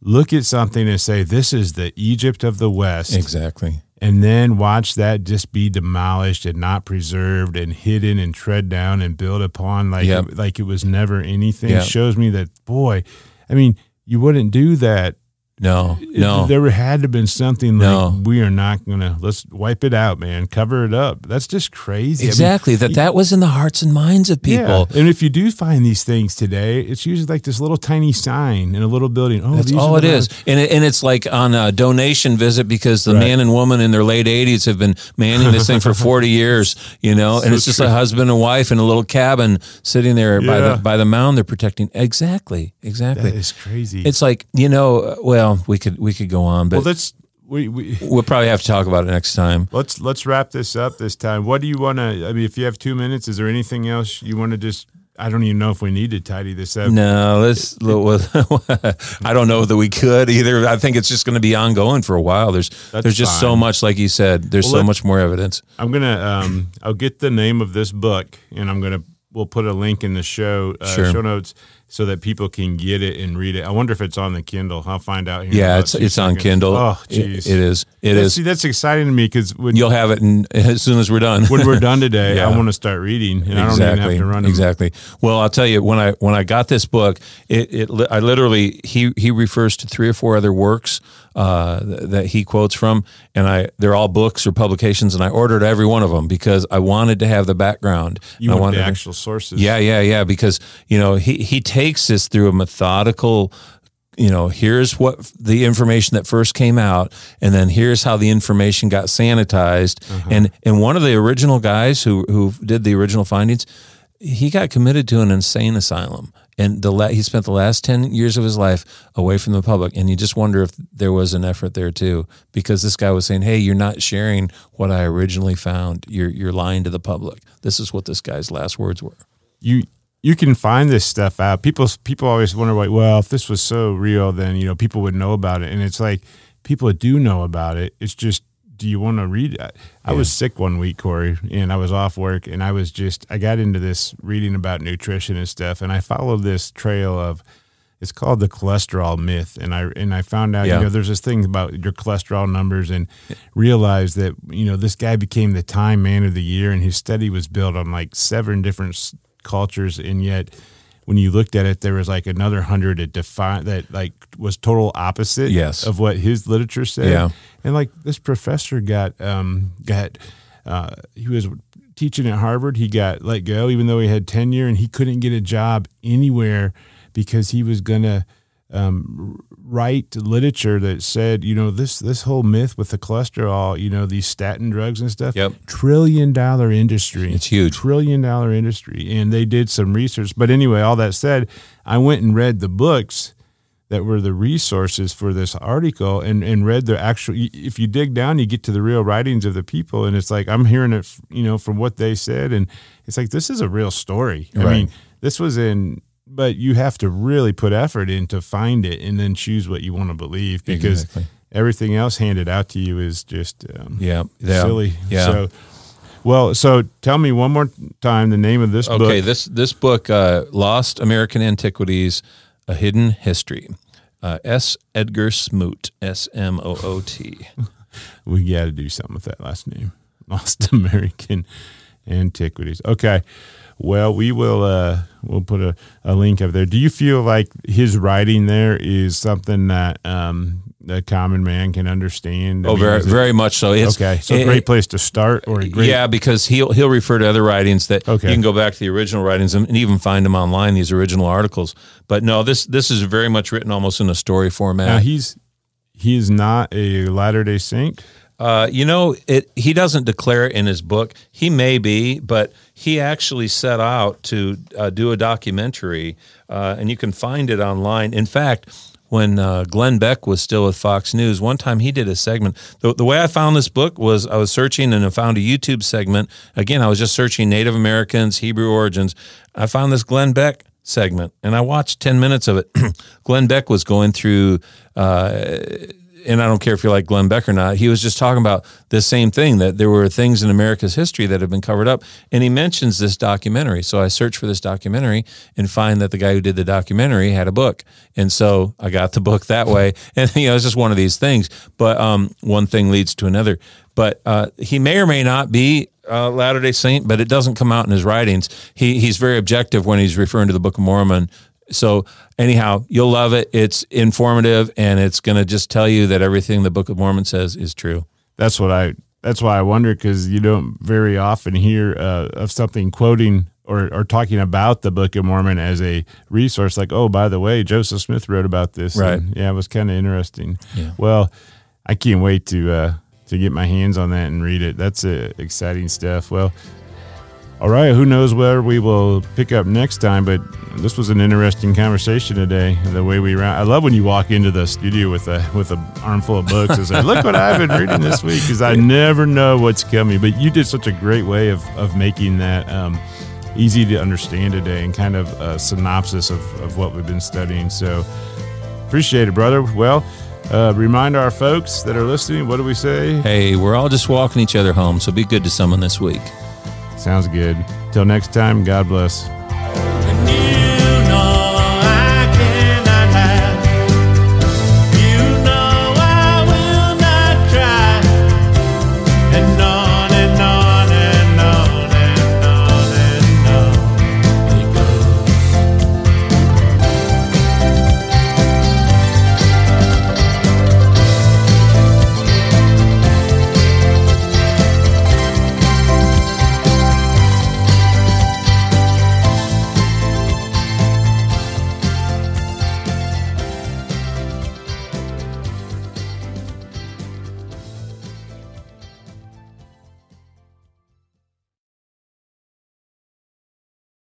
look at something and say, this is the Egypt of the West. Exactly. And then watch that just be demolished and not preserved and hidden and tread down and built upon like, yep. it, like it was never anything yep. shows me that, boy, I mean, you wouldn't do that no, no. There had to have been something no. like we are not going to let's wipe it out, man. Cover it up. That's just crazy. Exactly. I mean, that that was in the hearts and minds of people. Yeah. And if you do find these things today, it's usually like this little tiny sign in a little building. Oh, that's all it is. And it, and it's like on a donation visit because the right. man and woman in their late 80s have been manning this thing for [laughs] 40 years, you know, so and it's just true. a husband and wife in a little cabin sitting there yeah. by the by the mound they're protecting. Exactly. Exactly. That is crazy. It's like, you know, well, well, we could we could go on, but well, let's we, we we'll probably have to talk about it next time. Let's let's wrap this up this time. What do you want to? I mean, if you have two minutes, is there anything else you want to just? I don't even know if we need to tidy this up. No, let's. [laughs] I don't know that we could either. I think it's just going to be ongoing for a while. There's That's there's just fine. so much, like you said. There's well, so much more evidence. I'm gonna. Um, I'll get the name of this book, and I'm gonna. We'll put a link in the show uh, sure. show notes so that people can get it and read it. I wonder if it's on the Kindle. I'll find out. yeah, it's it's on Kindle. Oh, jeez, it, it is. It that's, is. See, that's exciting to me because you'll have it in, as soon as we're done. when we're done [laughs] today, yeah. I want to start reading, and exactly. I don't even have to run. Them. Exactly. Well, I'll tell you when I when I got this book, it, it I literally he he refers to three or four other works uh, that he quotes from, and I they're all books or publications, and I ordered every one of them because I wanted to have the background. You I wanted the actual sources. Yeah, yeah, yeah. Because you know he he takes this through a methodical you know here's what the information that first came out and then here's how the information got sanitized. Uh-huh. and and one of the original guys who who did the original findings he got committed to an insane asylum. And the la- he spent the last 10 years of his life away from the public. And you just wonder if there was an effort there too because this guy was saying hey you're not sharing what i originally found. You're you're lying to the public. This is what this guy's last words were. You you can find this stuff out. People people always wonder like, well, if this was so real, then you know people would know about it. And it's like people do know about it. It's just do you want to read it? I, I was sick one week, Corey, and I was off work, and I was just I got into this reading about nutrition and stuff, and I followed this trail of it's called the cholesterol myth, and I and I found out Yeah. you know there's this thing about your cholesterol numbers, and realized that you know this guy became the Time Man of the Year, and his study was built on like seven different cultures, and yet when you looked at it, there was like another hundred that define that like was total opposite Yes. of what his literature said. Yeah. And like this professor got um got uh he was teaching at Harvard, he got let go even though he had tenure and he couldn't get a job anywhere because he was gonna um, write literature that said, you know, this this whole myth with the cholesterol, you know, these statin drugs and stuff, Yep. trillion dollar industry. It's huge. Trillion dollar industry. And they did some research. But anyway, all that said, I went and read the books that were the resources for this article and, and read the actual if you dig down you get to the real writings of the people and it's like i'm hearing it you know from what they said and it's like this is a real story i mean this was in but you have to really put effort in to find it and then choose what you want to believe because Exactly. everything else handed out to you is just um, Yeah. Yeah. silly Yeah. so well so tell me one more time the name of this Okay, book Okay, this this book, uh, Lost American Antiquities: A Hidden History. Uh, S. Edgar Smoot, S M O O T. [laughs] we got to do something with that last name. [laughs] Lost American Antiquities. Okay. Well, we will. Uh, we'll put a, a link up there. Do you feel like his writing there is something that um, the common man can understand? I Oh, mean, very very much so. It's, Okay, so a it- great place to start, or a great. yeah, because he'll he'll refer to other writings that Okay. you can go back to the original writings and, and even find them online. These original articles, but no, this this is very much written almost in a story format. Now he's he is not a Latter Day Saint. Uh, you know, it. He doesn't declare it in his book. He may be, but he actually set out to uh, do a documentary, uh, and you can find it online. In fact, when uh, Glenn Beck was still with Fox News, one time he did a segment. The, the way I found this book was I was searching and I found a YouTube segment. Again, I was just searching Native Americans, Hebrew origins. I found this Glenn Beck segment, and I watched ten minutes of it. [clears throat] Glenn Beck was going through. And I don't care if you like Glenn Beck or not, he was just talking about the same thing that there were things in America's history that have been covered up. And he mentions this documentary. So I search for this documentary and find that the guy who did the documentary had a book. And so I got the book that way. [laughs] And, you know, it's just one of these things. But um, one thing leads to another. But uh, he may or may not be uh, Latter day Saint, but it doesn't come out in his writings. He, he's very objective when he's referring to the Book of Mormon. So anyhow, you'll love it. It's informative and it's going to just tell you that everything the Book of Mormon says is true. That's what I. That's why I wonder because you don't very often hear uh, of something quoting or, or talking about the Book of Mormon as a resource. Like, oh, by the way, Joseph Smith wrote about this. Right. And, yeah, it was kind of interesting. Yeah. Well, I can't wait to uh, to get my hands on that and read it. That's uh, exciting stuff. Well. All right, who knows where we will pick up next time, but this was an interesting conversation today. The way we ran, I love when you walk into the studio with a with a armful of books and say, "Look what I've been reading this week," because I never know what's coming. But you did such a great way of of making that um, easy to understand today and kind of a synopsis of, of what we've been studying. So appreciate it, brother. Well, uh, remind our folks that are listening. What do we say? Hey, we're all just walking each other home, so be good to someone this week. Sounds good. Till next time, God bless.